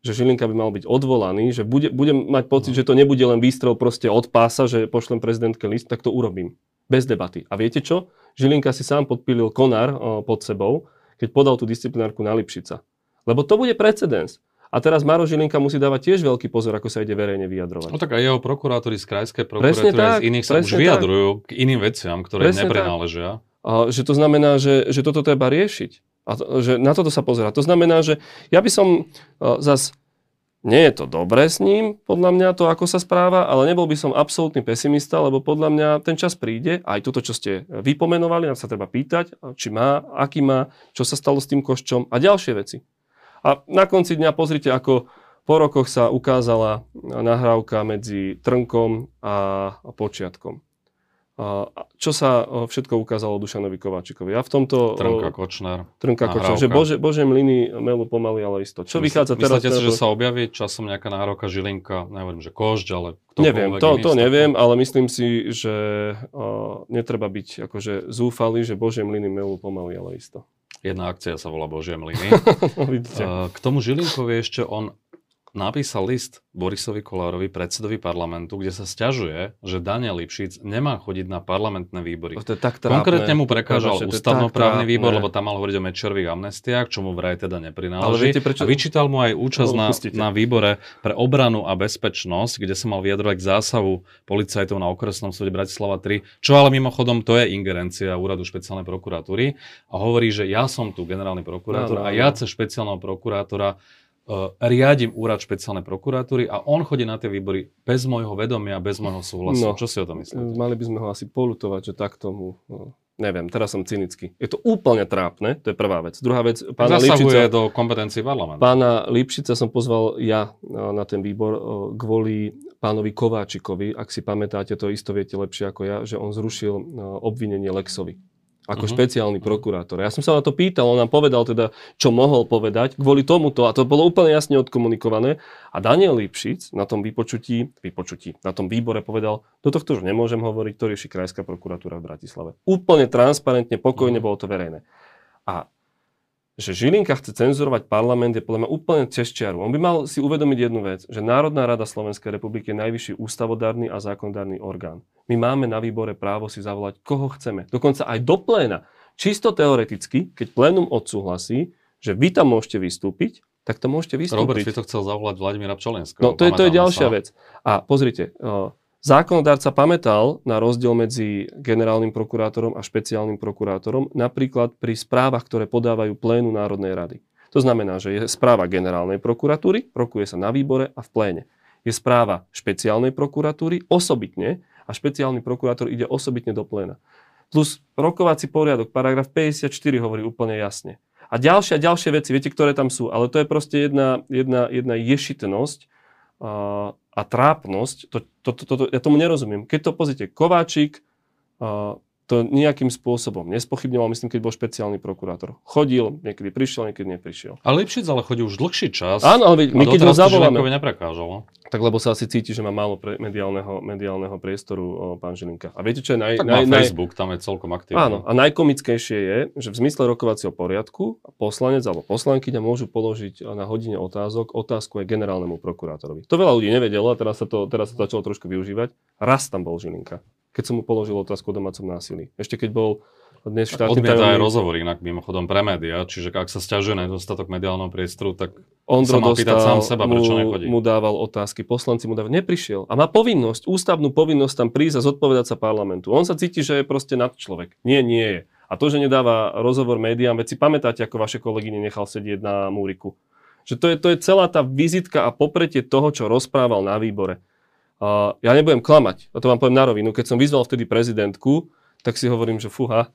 že Žilinka by mal byť odvolaný, že bude, budem mať pocit, že to nebude len výstrel proste od pása, že pošlem prezidentke list, tak to urobím. Bez debaty. A viete čo? Žilinka si sám podpílil konár pod sebou, keď podal tú disciplinárku na Lipšica. Lebo to bude precedens. A teraz Maro Žilinka musí dávať tiež veľký pozor, ako sa ide verejne vyjadrovať. No tak aj jeho prokurátori z krajskej prokuratúry z iných sa už vyjadrujú tak. k iným veciam, ktoré presne neprenáležia. A, že to znamená, že, že toto treba riešiť. A to, že na toto sa pozera. To znamená, že ja by som uh, zas nie je to dobré s ním, podľa mňa to, ako sa správa, ale nebol by som absolútny pesimista, lebo podľa mňa ten čas príde, aj toto, čo ste vypomenovali, nám sa treba pýtať, či má, aký má, čo sa stalo s tým koščom a ďalšie veci. A na konci dňa pozrite, ako po rokoch sa ukázala nahrávka medzi Trnkom a Počiatkom. Čo sa všetko ukázalo Dušanovi Kováčikovi? Ja v tomto... Trnka Kočner. Trnka Kočner, že Bože, Bože mlyny melu pomaly, ale isto. Čo vychádza teraz? Myslíte si, že sa objaví časom nejaká nároka Žilinka, neviem, že Kožď, ale Neviem, to, to neviem, ale myslím si, že uh, netreba byť akože zúfalý, že Bože mlyny melu pomaly, ale isto. Jedna akcia sa volá Bože mlyny. k tomu Žilinkovi ešte on napísal list Borisovi Kolárovi, predsedovi parlamentu, kde sa stiažuje, že Daniel Lipšic nemá chodiť na parlamentné výbory. To je tak trápne. Konkrétne mu prekážal ústavnoprávny výbor, lebo tam mal hovoriť o Mečerových amnestiách, čo mu vraj teda neprináleží. viete, prečo... A vyčítal mu aj účasť no, na, na výbore pre obranu a bezpečnosť, kde sa mal vyjadrovať k zásahu policajtov na okresnom súde Bratislava 3, čo ale mimochodom to je ingerencia úradu špeciálnej prokuratúry a hovorí, že ja som tu generálny prokurátor no, no, no. a ja cez špeciálneho prokurátora riadím úrad špeciálnej prokuratúry a on chodí na tie výbory bez môjho vedomia, bez môjho súhlasu. No, Čo si o tom myslíte? Mali by sme ho asi polutovať, že tak tomu... No, neviem, teraz som cynický. Je to úplne trápne, to je prvá vec. Druhá vec, pána Zasahuje Lipšica... do kompetencií parlamentu. Pána Lipšica som pozval ja na ten výbor kvôli pánovi Kováčikovi. Ak si pamätáte, to isto viete lepšie ako ja, že on zrušil obvinenie Lexovi ako uh-huh. špeciálny prokurátor. Ja som sa na to pýtal, on nám povedal teda, čo mohol povedať kvôli tomuto a to bolo úplne jasne odkomunikované. A Daniel Lipšic na tom vypočutí, vypočutí, na tom výbore povedal, do tohto už nemôžem hovoriť, to rieši Krajská prokuratúra v Bratislave. Úplne transparentne, pokojne uh-huh. bolo to verejné. A že Žilinka chce cenzurovať parlament je podľa mňa úplne cez čiaru. On by mal si uvedomiť jednu vec, že Národná rada Slovenskej republiky je najvyšší ústavodárny a zákonodárny orgán. My máme na výbore právo si zavolať, koho chceme. Dokonca aj do pléna. Čisto teoreticky, keď plénum odsúhlasí, že vy tam môžete vystúpiť, tak to môžete vystúpiť. Robert si to chcel zavolať Vladimíra Pčolenského. No to je, to je ďalšia sa. vec. A pozrite, Zákonodárca pamätal na rozdiel medzi generálnym prokurátorom a špeciálnym prokurátorom, napríklad pri správach, ktoré podávajú plénu Národnej rady. To znamená, že je správa generálnej prokuratúry, rokuje sa na výbore a v pléne. Je správa špeciálnej prokuratúry osobitne a špeciálny prokurátor ide osobitne do pléna. Plus rokovací poriadok, paragraf 54 hovorí úplne jasne. A ďalšie a ďalšie veci, viete, ktoré tam sú, ale to je proste jedna, jedna, jedna ješitnosť, a, a trápnosť, to, to, to, to, ja tomu nerozumiem. Keď to pozrite, Kováčik a, to nejakým spôsobom nespochybňoval, myslím, keď bol špeciálny prokurátor. Chodil, niekedy prišiel, niekedy neprišiel. A Lipšic ale chodí už dlhší čas. Áno, ale my keď ho zavoláme... neprekážalo. Tak lebo sa asi cíti, že má málo pre mediálneho, mediálneho priestoru o, pán Žilinka. A viete, čo je naj... Tak naj, naj, Facebook, tam je celkom aktívny. Áno, a najkomickejšie je, že v zmysle rokovacieho poriadku poslanec alebo poslankyňa môžu položiť na hodine otázok otázku aj generálnemu prokurátorovi. To veľa ľudí nevedelo a teraz sa to, teraz sa to začalo trošku využívať. Raz tam bol Žilinka keď som mu položil otázku o domácom násilí. Ešte keď bol dnes štátny Odmieta aj rozhovor inak mimochodom pre médiá, čiže ak sa stiažuje na nedostatok mediálneho priestoru, tak Ondro sa má pýtať sám seba, mu, prečo nechodí. mu dával otázky, poslanci mu dával, neprišiel. A má povinnosť, ústavnú povinnosť tam prísť a zodpovedať sa parlamentu. On sa cíti, že je proste nad človek. Nie, nie je. A to, že nedáva rozhovor médiám, veď si pamätáte, ako vaše kolegyne nechal sedieť na múriku. Že to je, to je celá tá vizitka a popretie toho, čo rozprával na výbore. Uh, ja nebudem klamať, a to vám poviem na rovinu. Keď som vyzval vtedy prezidentku, tak si hovorím, že fuha,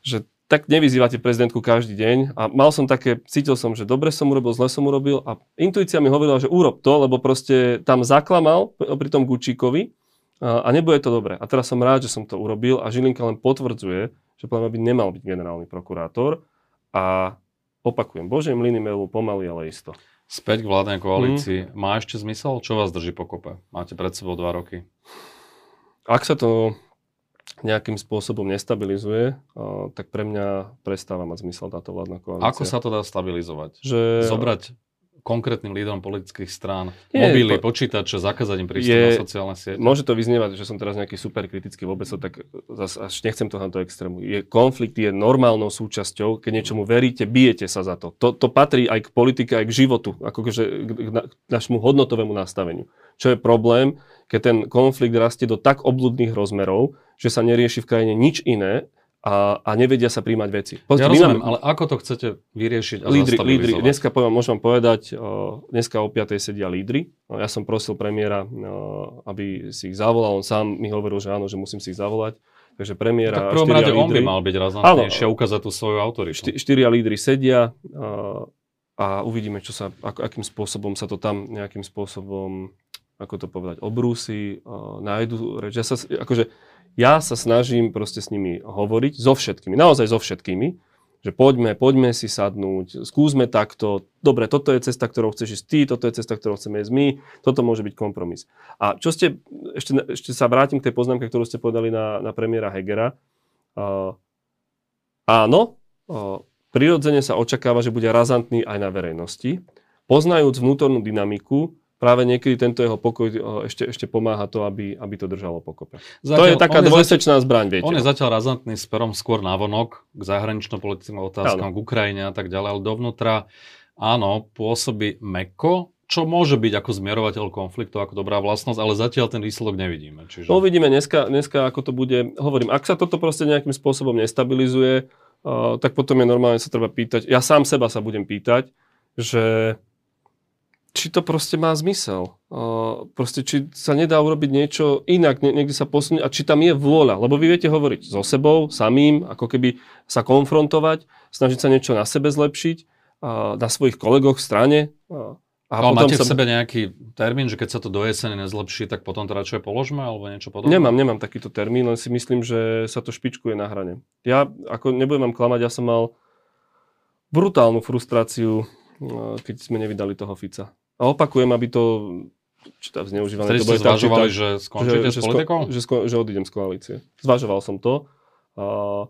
že tak nevyzývate prezidentku každý deň. A mal som také, cítil som, že dobre som urobil, zle som urobil a intuícia mi hovorila, že urob to, lebo proste tam zaklamal pri tom Gučíkovi a, a nebude to dobre. A teraz som rád, že som to urobil a Žilinka len potvrdzuje, že plán by nemal byť generálny prokurátor a opakujem, Bože mlyny melú pomaly, ale isto. Späť k vládnej koalícii. Mm. Má ešte zmysel? Čo vás drží pokope? Máte pred sebou dva roky. Ak sa to nejakým spôsobom nestabilizuje, tak pre mňa prestáva mať zmysel táto vládna koalícia. Ako sa to dá stabilizovať? Že... Zobrať konkrétnym lídrom politických strán Nie, mobily, po, počítače, zakázať im prístup na sociálne siete? Môže to vyznievať, že som teraz nejaký super kritický, vôbec to tak, zas, až nechcem to na to extrému. Je, konflikt je normálnou súčasťou, keď niečomu veríte, bijete sa za to. To, to patrí aj k politike, aj k životu, ako že k, na, k našmu hodnotovému nastaveniu. Čo je problém, keď ten konflikt rastie do tak obludných rozmerov, že sa nerieši v krajine nič iné, a, a nevedia sa príjmať veci. Pozrite, ja rozumiem, máme... ale ako to chcete vyriešiť a lídry, lídry. Dneska poviem, môžem vám povedať, dneska o 5. sedia lídry. Ja som prosil premiéra, aby si ich zavolal. On sám mi hovoril, že áno, že musím si ich zavolať. Takže premiéra tak prvom rade lídry, on by mal byť razantnejšie a ukázať tú svoju autoritu. Šty, štyria lídry sedia. O, a uvidíme, čo sa, ako, akým spôsobom sa to tam nejakým spôsobom, ako to povedať, obrúsi, uh, nájdu reč. Ja sa, akože, ja sa snažím proste s nimi hovoriť, so všetkými, naozaj so všetkými, že poďme, poďme si sadnúť, skúsme takto, dobre, toto je cesta, ktorou chceš ísť ty, toto je cesta, ktorou chceme ísť my, toto môže byť kompromis. A čo ste, ešte, ešte sa vrátim k tej poznámke, ktorú ste povedali na, na premiéra Hegera. Uh, áno, uh, prirodzene sa očakáva, že bude razantný aj na verejnosti. Poznajúc vnútornú dynamiku, práve niekedy tento jeho pokoj ešte, ešte pomáha to, aby, aby to držalo pokope. Zatiaľ, to je taká dvojsečná zbraň, viete. On je zatiaľ razantný smerom skôr vonok k zahranično-politickým otázkam, áno. k Ukrajine a tak ďalej, ale dovnútra áno, pôsobí meko, čo môže byť ako zmierovateľ konfliktu, ako dobrá vlastnosť, ale zatiaľ ten výsledok nevidíme. Čiže... No uvidíme dneska, dneska, ako to bude. Hovorím, ak sa toto proste nejakým spôsobom nestabilizuje, uh, tak potom je normálne sa treba pýtať, ja sám seba sa budem pýtať, že či to proste má zmysel. Uh, proste, či sa nedá urobiť niečo inak, nie, niekde sa posunúť a či tam je vôľa. Lebo vy viete hovoriť so sebou, samým, ako keby sa konfrontovať, snažiť sa niečo na sebe zlepšiť, uh, na svojich kolegoch v strane. Uh, a ale máte sa... v sebe nejaký termín, že keď sa to do jesene nezlepší, tak potom to radšej položme alebo niečo podobné? Nemám, nemám takýto termín, len si myslím, že sa to špičkuje na hrane. Ja, ako nebudem vám klamať, ja som mal brutálnu frustráciu, keď sme nevydali toho Fica. A opakujem, aby to či tam zneužívané. to ste zvažovali, že skončíte že, s politikou? Že, že, že odídem z koalície. Zvažoval som to, uh,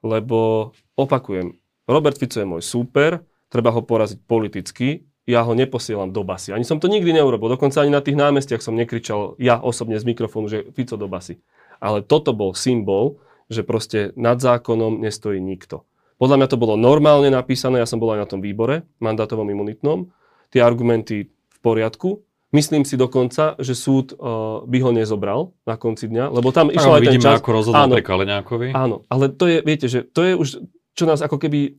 lebo opakujem, Robert Fico je môj súper, treba ho poraziť politicky, ja ho neposielam do basy. Ani som to nikdy neurobil, dokonca ani na tých námestiach som nekričal ja osobne z mikrofónu, že Fico do basy. Ale toto bol symbol, že proste nad zákonom nestojí nikto. Podľa mňa to bolo normálne napísané, ja som bol aj na tom výbore, mandátovom imunitnom, tie argumenty v poriadku. Myslím si dokonca, že súd uh, by ho nezobral na konci dňa, lebo tam išiel aj ten čas. ako rozhodol pri Kaleňákovi. Áno, ale to je, viete, že to je už, čo nás ako keby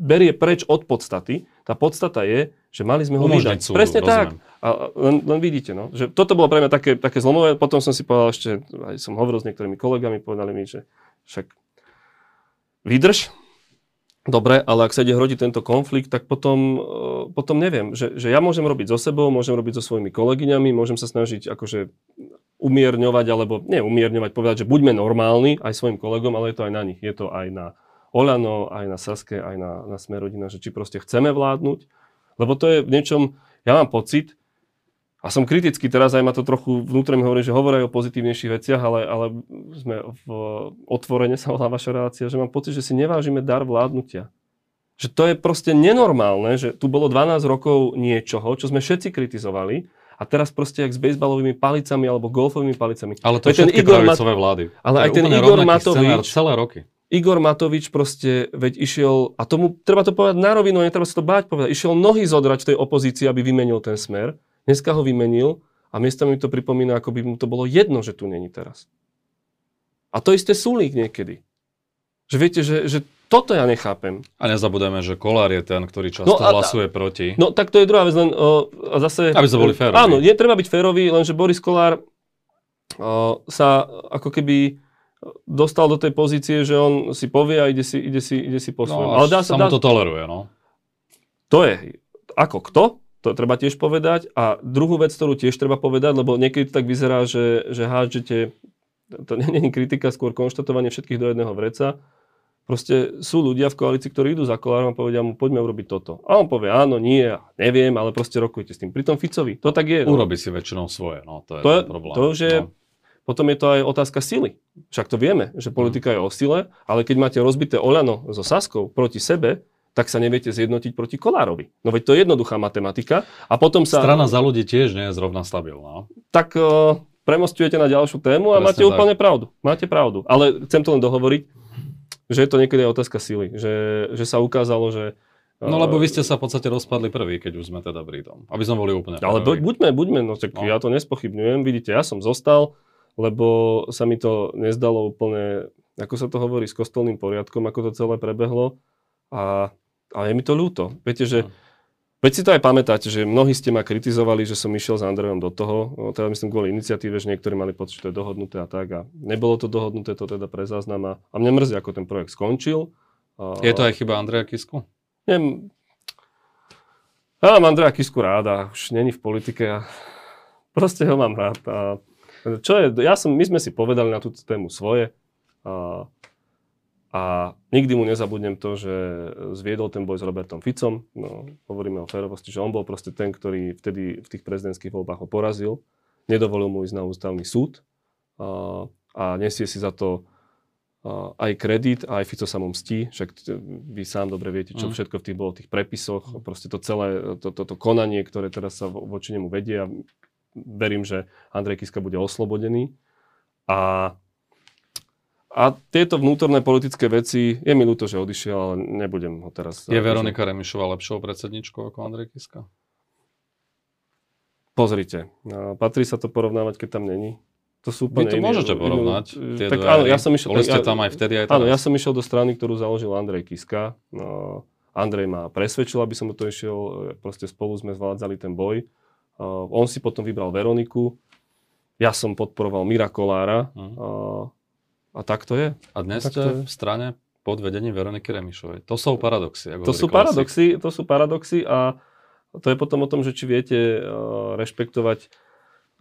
berie preč od podstaty. Tá podstata je, že mali sme ho vydať. Súdu, Presne rozumiem. tak. A len, len vidíte, no, že toto bolo pre mňa také, také zlomové. Potom som si povedal ešte, aj som hovoril s niektorými kolegami, povedali mi, že však vydrž, Dobre, ale ak sa ide hrodiť tento konflikt, tak potom, uh, potom neviem, že, že ja môžem robiť so sebou, môžem robiť so svojimi kolegyňami, môžem sa snažiť akože umierňovať, alebo nie umierňovať, povedať, že buďme normálni aj svojim kolegom, ale je to aj na nich. Je to aj na Oľano, aj na Saske, aj na, na Smerodina, že či proste chceme vládnuť. Lebo to je v niečom, ja mám pocit, a som kritický teraz, aj ma to trochu vnútre mi hovorí, že hovorí o pozitívnejších veciach, ale, ale sme v otvorene sa volá vaša relácia, že mám pocit, že si nevážime dar vládnutia. Že to je proste nenormálne, že tu bolo 12 rokov niečoho, čo sme všetci kritizovali a teraz proste jak s bejsbalovými palicami alebo golfovými palicami. Ale to je ten Igor Mat- vlády. Ale aj ten Igor Matovič, celé roky. Igor Matovič proste, veď išiel, a tomu treba to povedať na rovinu, netreba sa to báť povedať, išiel nohy zodrať v tej opozícii, aby vymenil ten smer Dneska ho vymenil a miesto mi to pripomína, ako by mu to bolo jedno, že tu není teraz. A to isté Sulík niekedy. Že viete, že, že toto ja nechápem. A nezabudeme, že Kolár je ten, ktorý často no a, hlasuje proti. No tak to je druhá vec, len o, a zase... Aby sme boli férovi. Áno, je, treba byť férový, lenže Boris Kolár o, sa ako keby dostal do tej pozície, že on si povie a ide si, ide si, ide si po no, svojom. Ale dá sa, dá... to toleruje, no. To je, ako kto? To treba tiež povedať. A druhú vec, ktorú tiež treba povedať, lebo niekedy to tak vyzerá, že, že hádžete, to nie je kritika, skôr konštatovanie všetkých do jedného vreca. Proste sú ľudia v koalícii, ktorí idú za kolárom a povedia mu, poďme urobiť toto. A on povie, áno, nie, neviem, ale proste rokujte s tým. Pritom Ficovi, to tak je. No. Si väčšinou svoje, no to je to, problém. To, že no. Potom je to aj otázka sily. Však to vieme, že politika je o sile, ale keď máte rozbité Oľano so Saskou proti sebe, tak sa neviete zjednotiť proti Kolárovi. No veď to je jednoduchá matematika. A potom sa... Strana za ľudí tiež nie je zrovna stabilná. Tak uh, premostujete na ďalšiu tému a Presne máte tak. úplne pravdu. Máte pravdu. Ale chcem to len dohovoriť, že je to niekedy aj otázka sily. Že, že sa ukázalo, že No lebo vy ste sa v podstate rozpadli prvý, keď už sme teda pri tom. Aby sme boli úplne Ale buďme, buďme, no tak no. ja to nespochybňujem. Vidíte, ja som zostal, lebo sa mi to nezdalo úplne, ako sa to hovorí, s kostolným poriadkom, ako to celé prebehlo. A ale je mi to ľúto. Viete, že. Veď si to aj pamätáte, že mnohí ste ma kritizovali, že som išiel s Andrejom do toho, no, teda myslím kvôli iniciatíve, že niektorí mali pocit, že to je dohodnuté a tak a nebolo to dohodnuté, to teda pre záznam a, a mňa mrzí, ako ten projekt skončil. Je to aj chyba Andreja Kisku? Neviem, Ja mám Andreja Kisku rád a už není v politike a proste ho mám rád. A čo je, ja som, my sme si povedali na túto tému svoje a, a nikdy mu nezabudnem to, že zviedol ten boj s Robertom Ficom. No, hovoríme o férovosti, že on bol proste ten, ktorý vtedy v tých prezidentských voľbách ho porazil. Nedovolil mu ísť na ústavný súd a, a nesie si za to aj kredit, aj Fico sa mu mstí, však vy sám dobre viete, čo mm. všetko v tých bolo, tých prepisoch, proste to celé, to, to, to konanie, ktoré teraz sa voči nemu vedie a verím, že Andrej Kiska bude oslobodený. A, a tieto vnútorné politické veci, je mi ľúto, že odišiel, ale nebudem ho teraz... Je Veronika Remišová lepšou predsedničkou ako Andrej Kiska? Pozrite, patrí sa to porovnávať, keď tam není. To sú úplne Vy to iné, môžete porovnať. Tie tak áno, ja som išiel... Boli ste tam aj vtedy, aj teraz. Áno, ja som išiel do strany, ktorú založil Andrej Kiska. No, Andrej ma presvedčil, aby som to išiel. Proste spolu sme zvládzali ten boj. Uh, on si potom vybral Veroniku. Ja som podporoval Mira Kolára. Uh, a tak to je. A dnes ste v strane pod vedením Veroniky Remišovej. To sú paradoxy. To sú paradoxy, to sú paradoxy a to je potom o tom, že či viete uh, rešpektovať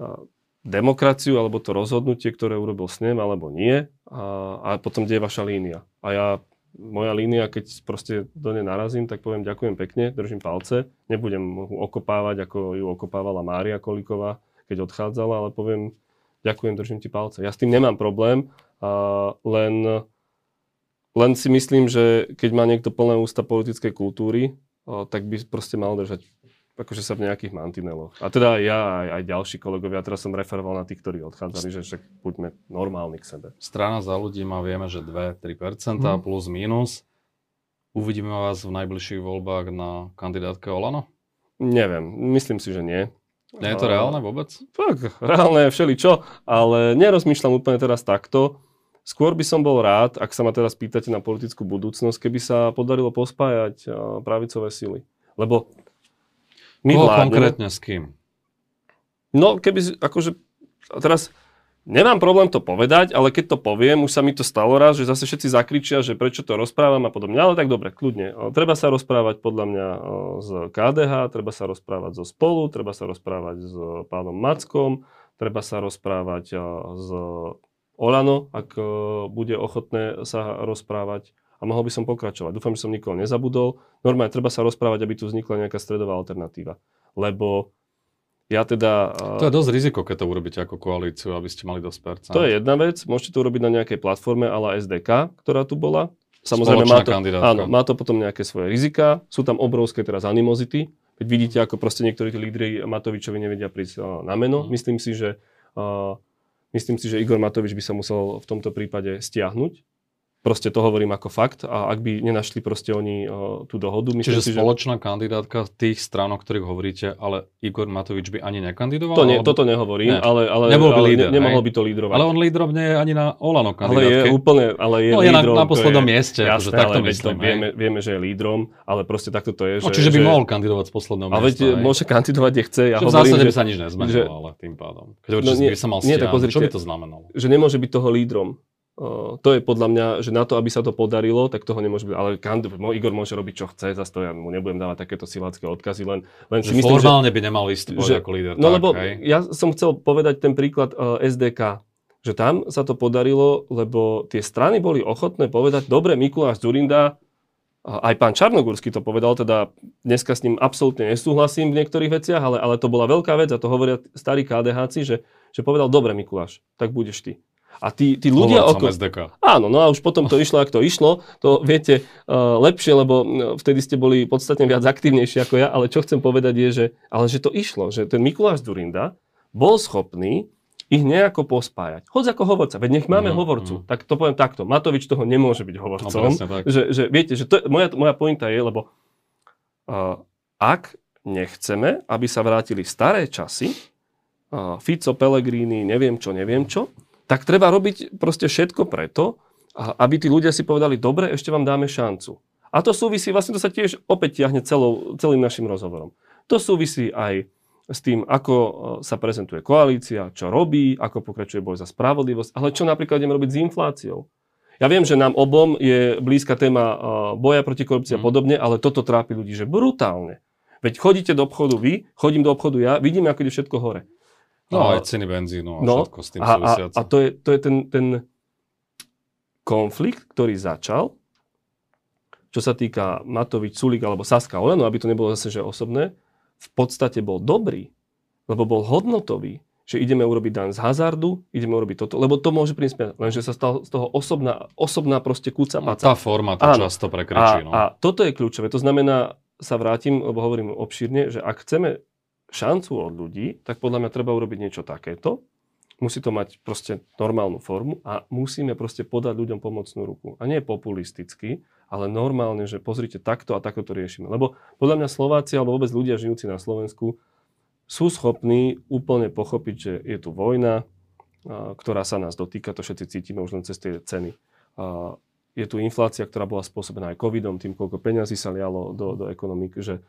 uh, demokraciu alebo to rozhodnutie, ktoré urobil s ním, alebo nie. A, a potom, kde je vaša línia. A ja, moja línia, keď proste do nej narazím, tak poviem ďakujem pekne, držím palce. Nebudem ho okopávať, ako ju okopávala Mária Kolíková, keď odchádzala, ale poviem ďakujem, držím ti palce. Ja s tým nemám problém, a len, len si myslím, že keď má niekto plné ústa politickej kultúry, tak by proste mal držať akože sa v nejakých mantineloch. A teda ja aj, aj ďalší kolegovia, teraz som referoval na tých, ktorí odchádzali, že však buďme normálni k sebe. Strana za ľudí má, vieme, že 2-3% hmm. plus minus. Uvidíme vás v najbližších voľbách na kandidátke Olano? Neviem, myslím si, že nie. Nie je to reálne vôbec? Tak, reálne je všeličo, ale nerozmýšľam úplne teraz takto. Skôr by som bol rád, ak sa ma teraz pýtate na politickú budúcnosť, keby sa podarilo pospájať pravicové sily. Lebo my Koho vládne, konkrétne s kým? No, keby, akože, teraz nemám problém to povedať, ale keď to poviem, už sa mi to stalo raz, že zase všetci zakričia, že prečo to rozprávam a podobne. Ale tak dobre, kľudne. Treba sa rozprávať podľa mňa z KDH, treba sa rozprávať zo Spolu, treba sa rozprávať s pánom Mackom, treba sa rozprávať s Olano, ak bude ochotné sa rozprávať a mohol by som pokračovať. Dúfam, že som nikoho nezabudol. Normálne treba sa rozprávať, aby tu vznikla nejaká stredová alternatíva. Lebo ja teda... To je dosť riziko, keď to urobíte ako koalíciu, aby ste mali dosť percent. To je jedna vec. Môžete to urobiť na nejakej platforme ale SDK, ktorá tu bola. Samozrejme, má to, áno, má to potom nejaké svoje rizika. Sú tam obrovské teraz animozity. Keď vidíte, ako proste niektorí tí lídry Matovičovi nevedia prísť na meno. Mm. Myslím si, že uh, myslím si, že Igor Matovič by sa musel v tomto prípade stiahnuť Proste to hovorím ako fakt a ak by nenašli proste oni uh, tú dohodu. Čiže si, spoločná že... kandidátka tých strán, o ktorých hovoríte, ale Igor Matovič by ani nekandidoval? To nie, alebo... Toto nehovorím, ne. ale, ale, Nebol by ale líder, ne, nemohol by to lídrovať. Ale on lídrom nie je ani na Olano kandidátke. Ale je úplne, ale je no, lídrom. je na, na poslednom je, mieste, jasné, akože takto myslím. To vieme, vieme, že je lídrom, ale proste takto to je. No, čiže by mohol kandidovať z posledného miesta. Ale veď môže kandidovať, kde chce. Ja v zásade by sa nič nezmenilo, ale tým pádom. Keď hovoríš, no že by sa mal stiahnuť, čo by to znamenalo? Že nemôže byť toho lídrom to je podľa mňa, že na to, aby sa to podarilo, tak toho nemôže byť. Ale Kand, Igor môže robiť, čo chce, zase to ja mu nebudem dávať takéto silácké odkazy, len, len si myslím, formálne že, by nemal vystupovať ako líder. No tak, lebo hej. ja som chcel povedať ten príklad uh, SDK, že tam sa to podarilo, lebo tie strany boli ochotné povedať, dobre, Mikuláš Zurinda, aj pán Čarnogórsky to povedal, teda dneska s ním absolútne nesúhlasím v niektorých veciach, ale, ale to bola veľká vec a to hovoria starí KDHci, že, že povedal, dobre Mikuláš, tak budeš ty. A tí, tí ľudia okolo... SDK. Áno, no a už potom to išlo, ak to išlo, to viete uh, lepšie, lebo vtedy ste boli podstatne viac aktívnejší ako ja, ale čo chcem povedať je, že, ale že to išlo, že ten Mikuláš Durinda bol schopný ich nejako pospájať. Hoď ako hovorca, veď nech máme mm, hovorcu. Mm. Tak to poviem takto, Matovič toho nemôže byť hovorcom. No, tak. že, že, viete, že to, moja, moja pointa je, lebo uh, ak nechceme, aby sa vrátili staré časy, uh, Fico, Pellegrini, neviem čo, neviem čo, tak treba robiť proste všetko preto, aby tí ľudia si povedali, dobre, ešte vám dáme šancu. A to súvisí, vlastne to sa tiež opäť tiahne celou, celým našim rozhovorom. To súvisí aj s tým, ako e, sa prezentuje koalícia, čo robí, ako pokračuje boj za spravodlivosť, ale čo napríklad ideme robiť s infláciou. Ja viem, že nám obom je blízka téma e, boja proti korupcii a mhm. podobne, ale toto trápi ľudí, že brutálne. Veď chodíte do obchodu vy, chodím do obchodu ja, vidíme, ako ide všetko hore. No, A- aj ceny benzínu a No, všetko s tým a, a, a to je, to je ten, ten konflikt, ktorý začal, čo sa týka Matovič, Sulik alebo Saska Oleno, aby to nebolo zase že osobné, v podstate bol dobrý, lebo bol hodnotový, že ideme urobiť dan z hazardu, ideme urobiť toto, lebo to môže peniaze. Lenže sa stal z toho osobná, osobná proste kúca paca. tá forma to Áno. často A, prekričí. No. a toto je kľúčové. To znamená, sa vrátim, lebo hovorím obšírne, že ak chceme šancu od ľudí, tak podľa mňa treba urobiť niečo takéto. Musí to mať proste normálnu formu a musíme proste podať ľuďom pomocnú ruku. A nie populisticky, ale normálne, že pozrite, takto a takto to riešime. Lebo podľa mňa Slováci alebo vôbec ľudia žijúci na Slovensku sú schopní úplne pochopiť, že je tu vojna, ktorá sa nás dotýka, to všetci cítime už len cez tie ceny. Je tu inflácia, ktorá bola spôsobená aj covidom, tým, koľko peňazí sa lialo do, do ekonomiky, že,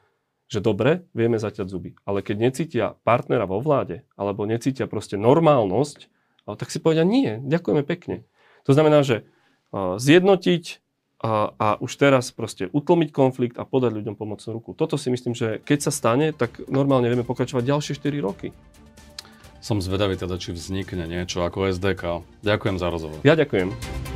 že dobre, vieme zaťať zuby. Ale keď necítia partnera vo vláde, alebo necítia proste normálnosť, tak si povedia, nie, ďakujeme pekne. To znamená, že a, zjednotiť a, a už teraz proste utlmiť konflikt a podať ľuďom pomocnú ruku. Toto si myslím, že keď sa stane, tak normálne vieme pokračovať ďalšie 4 roky. Som zvedavý teda, či vznikne niečo ako SDK. Ďakujem za rozhovor. Ja ďakujem.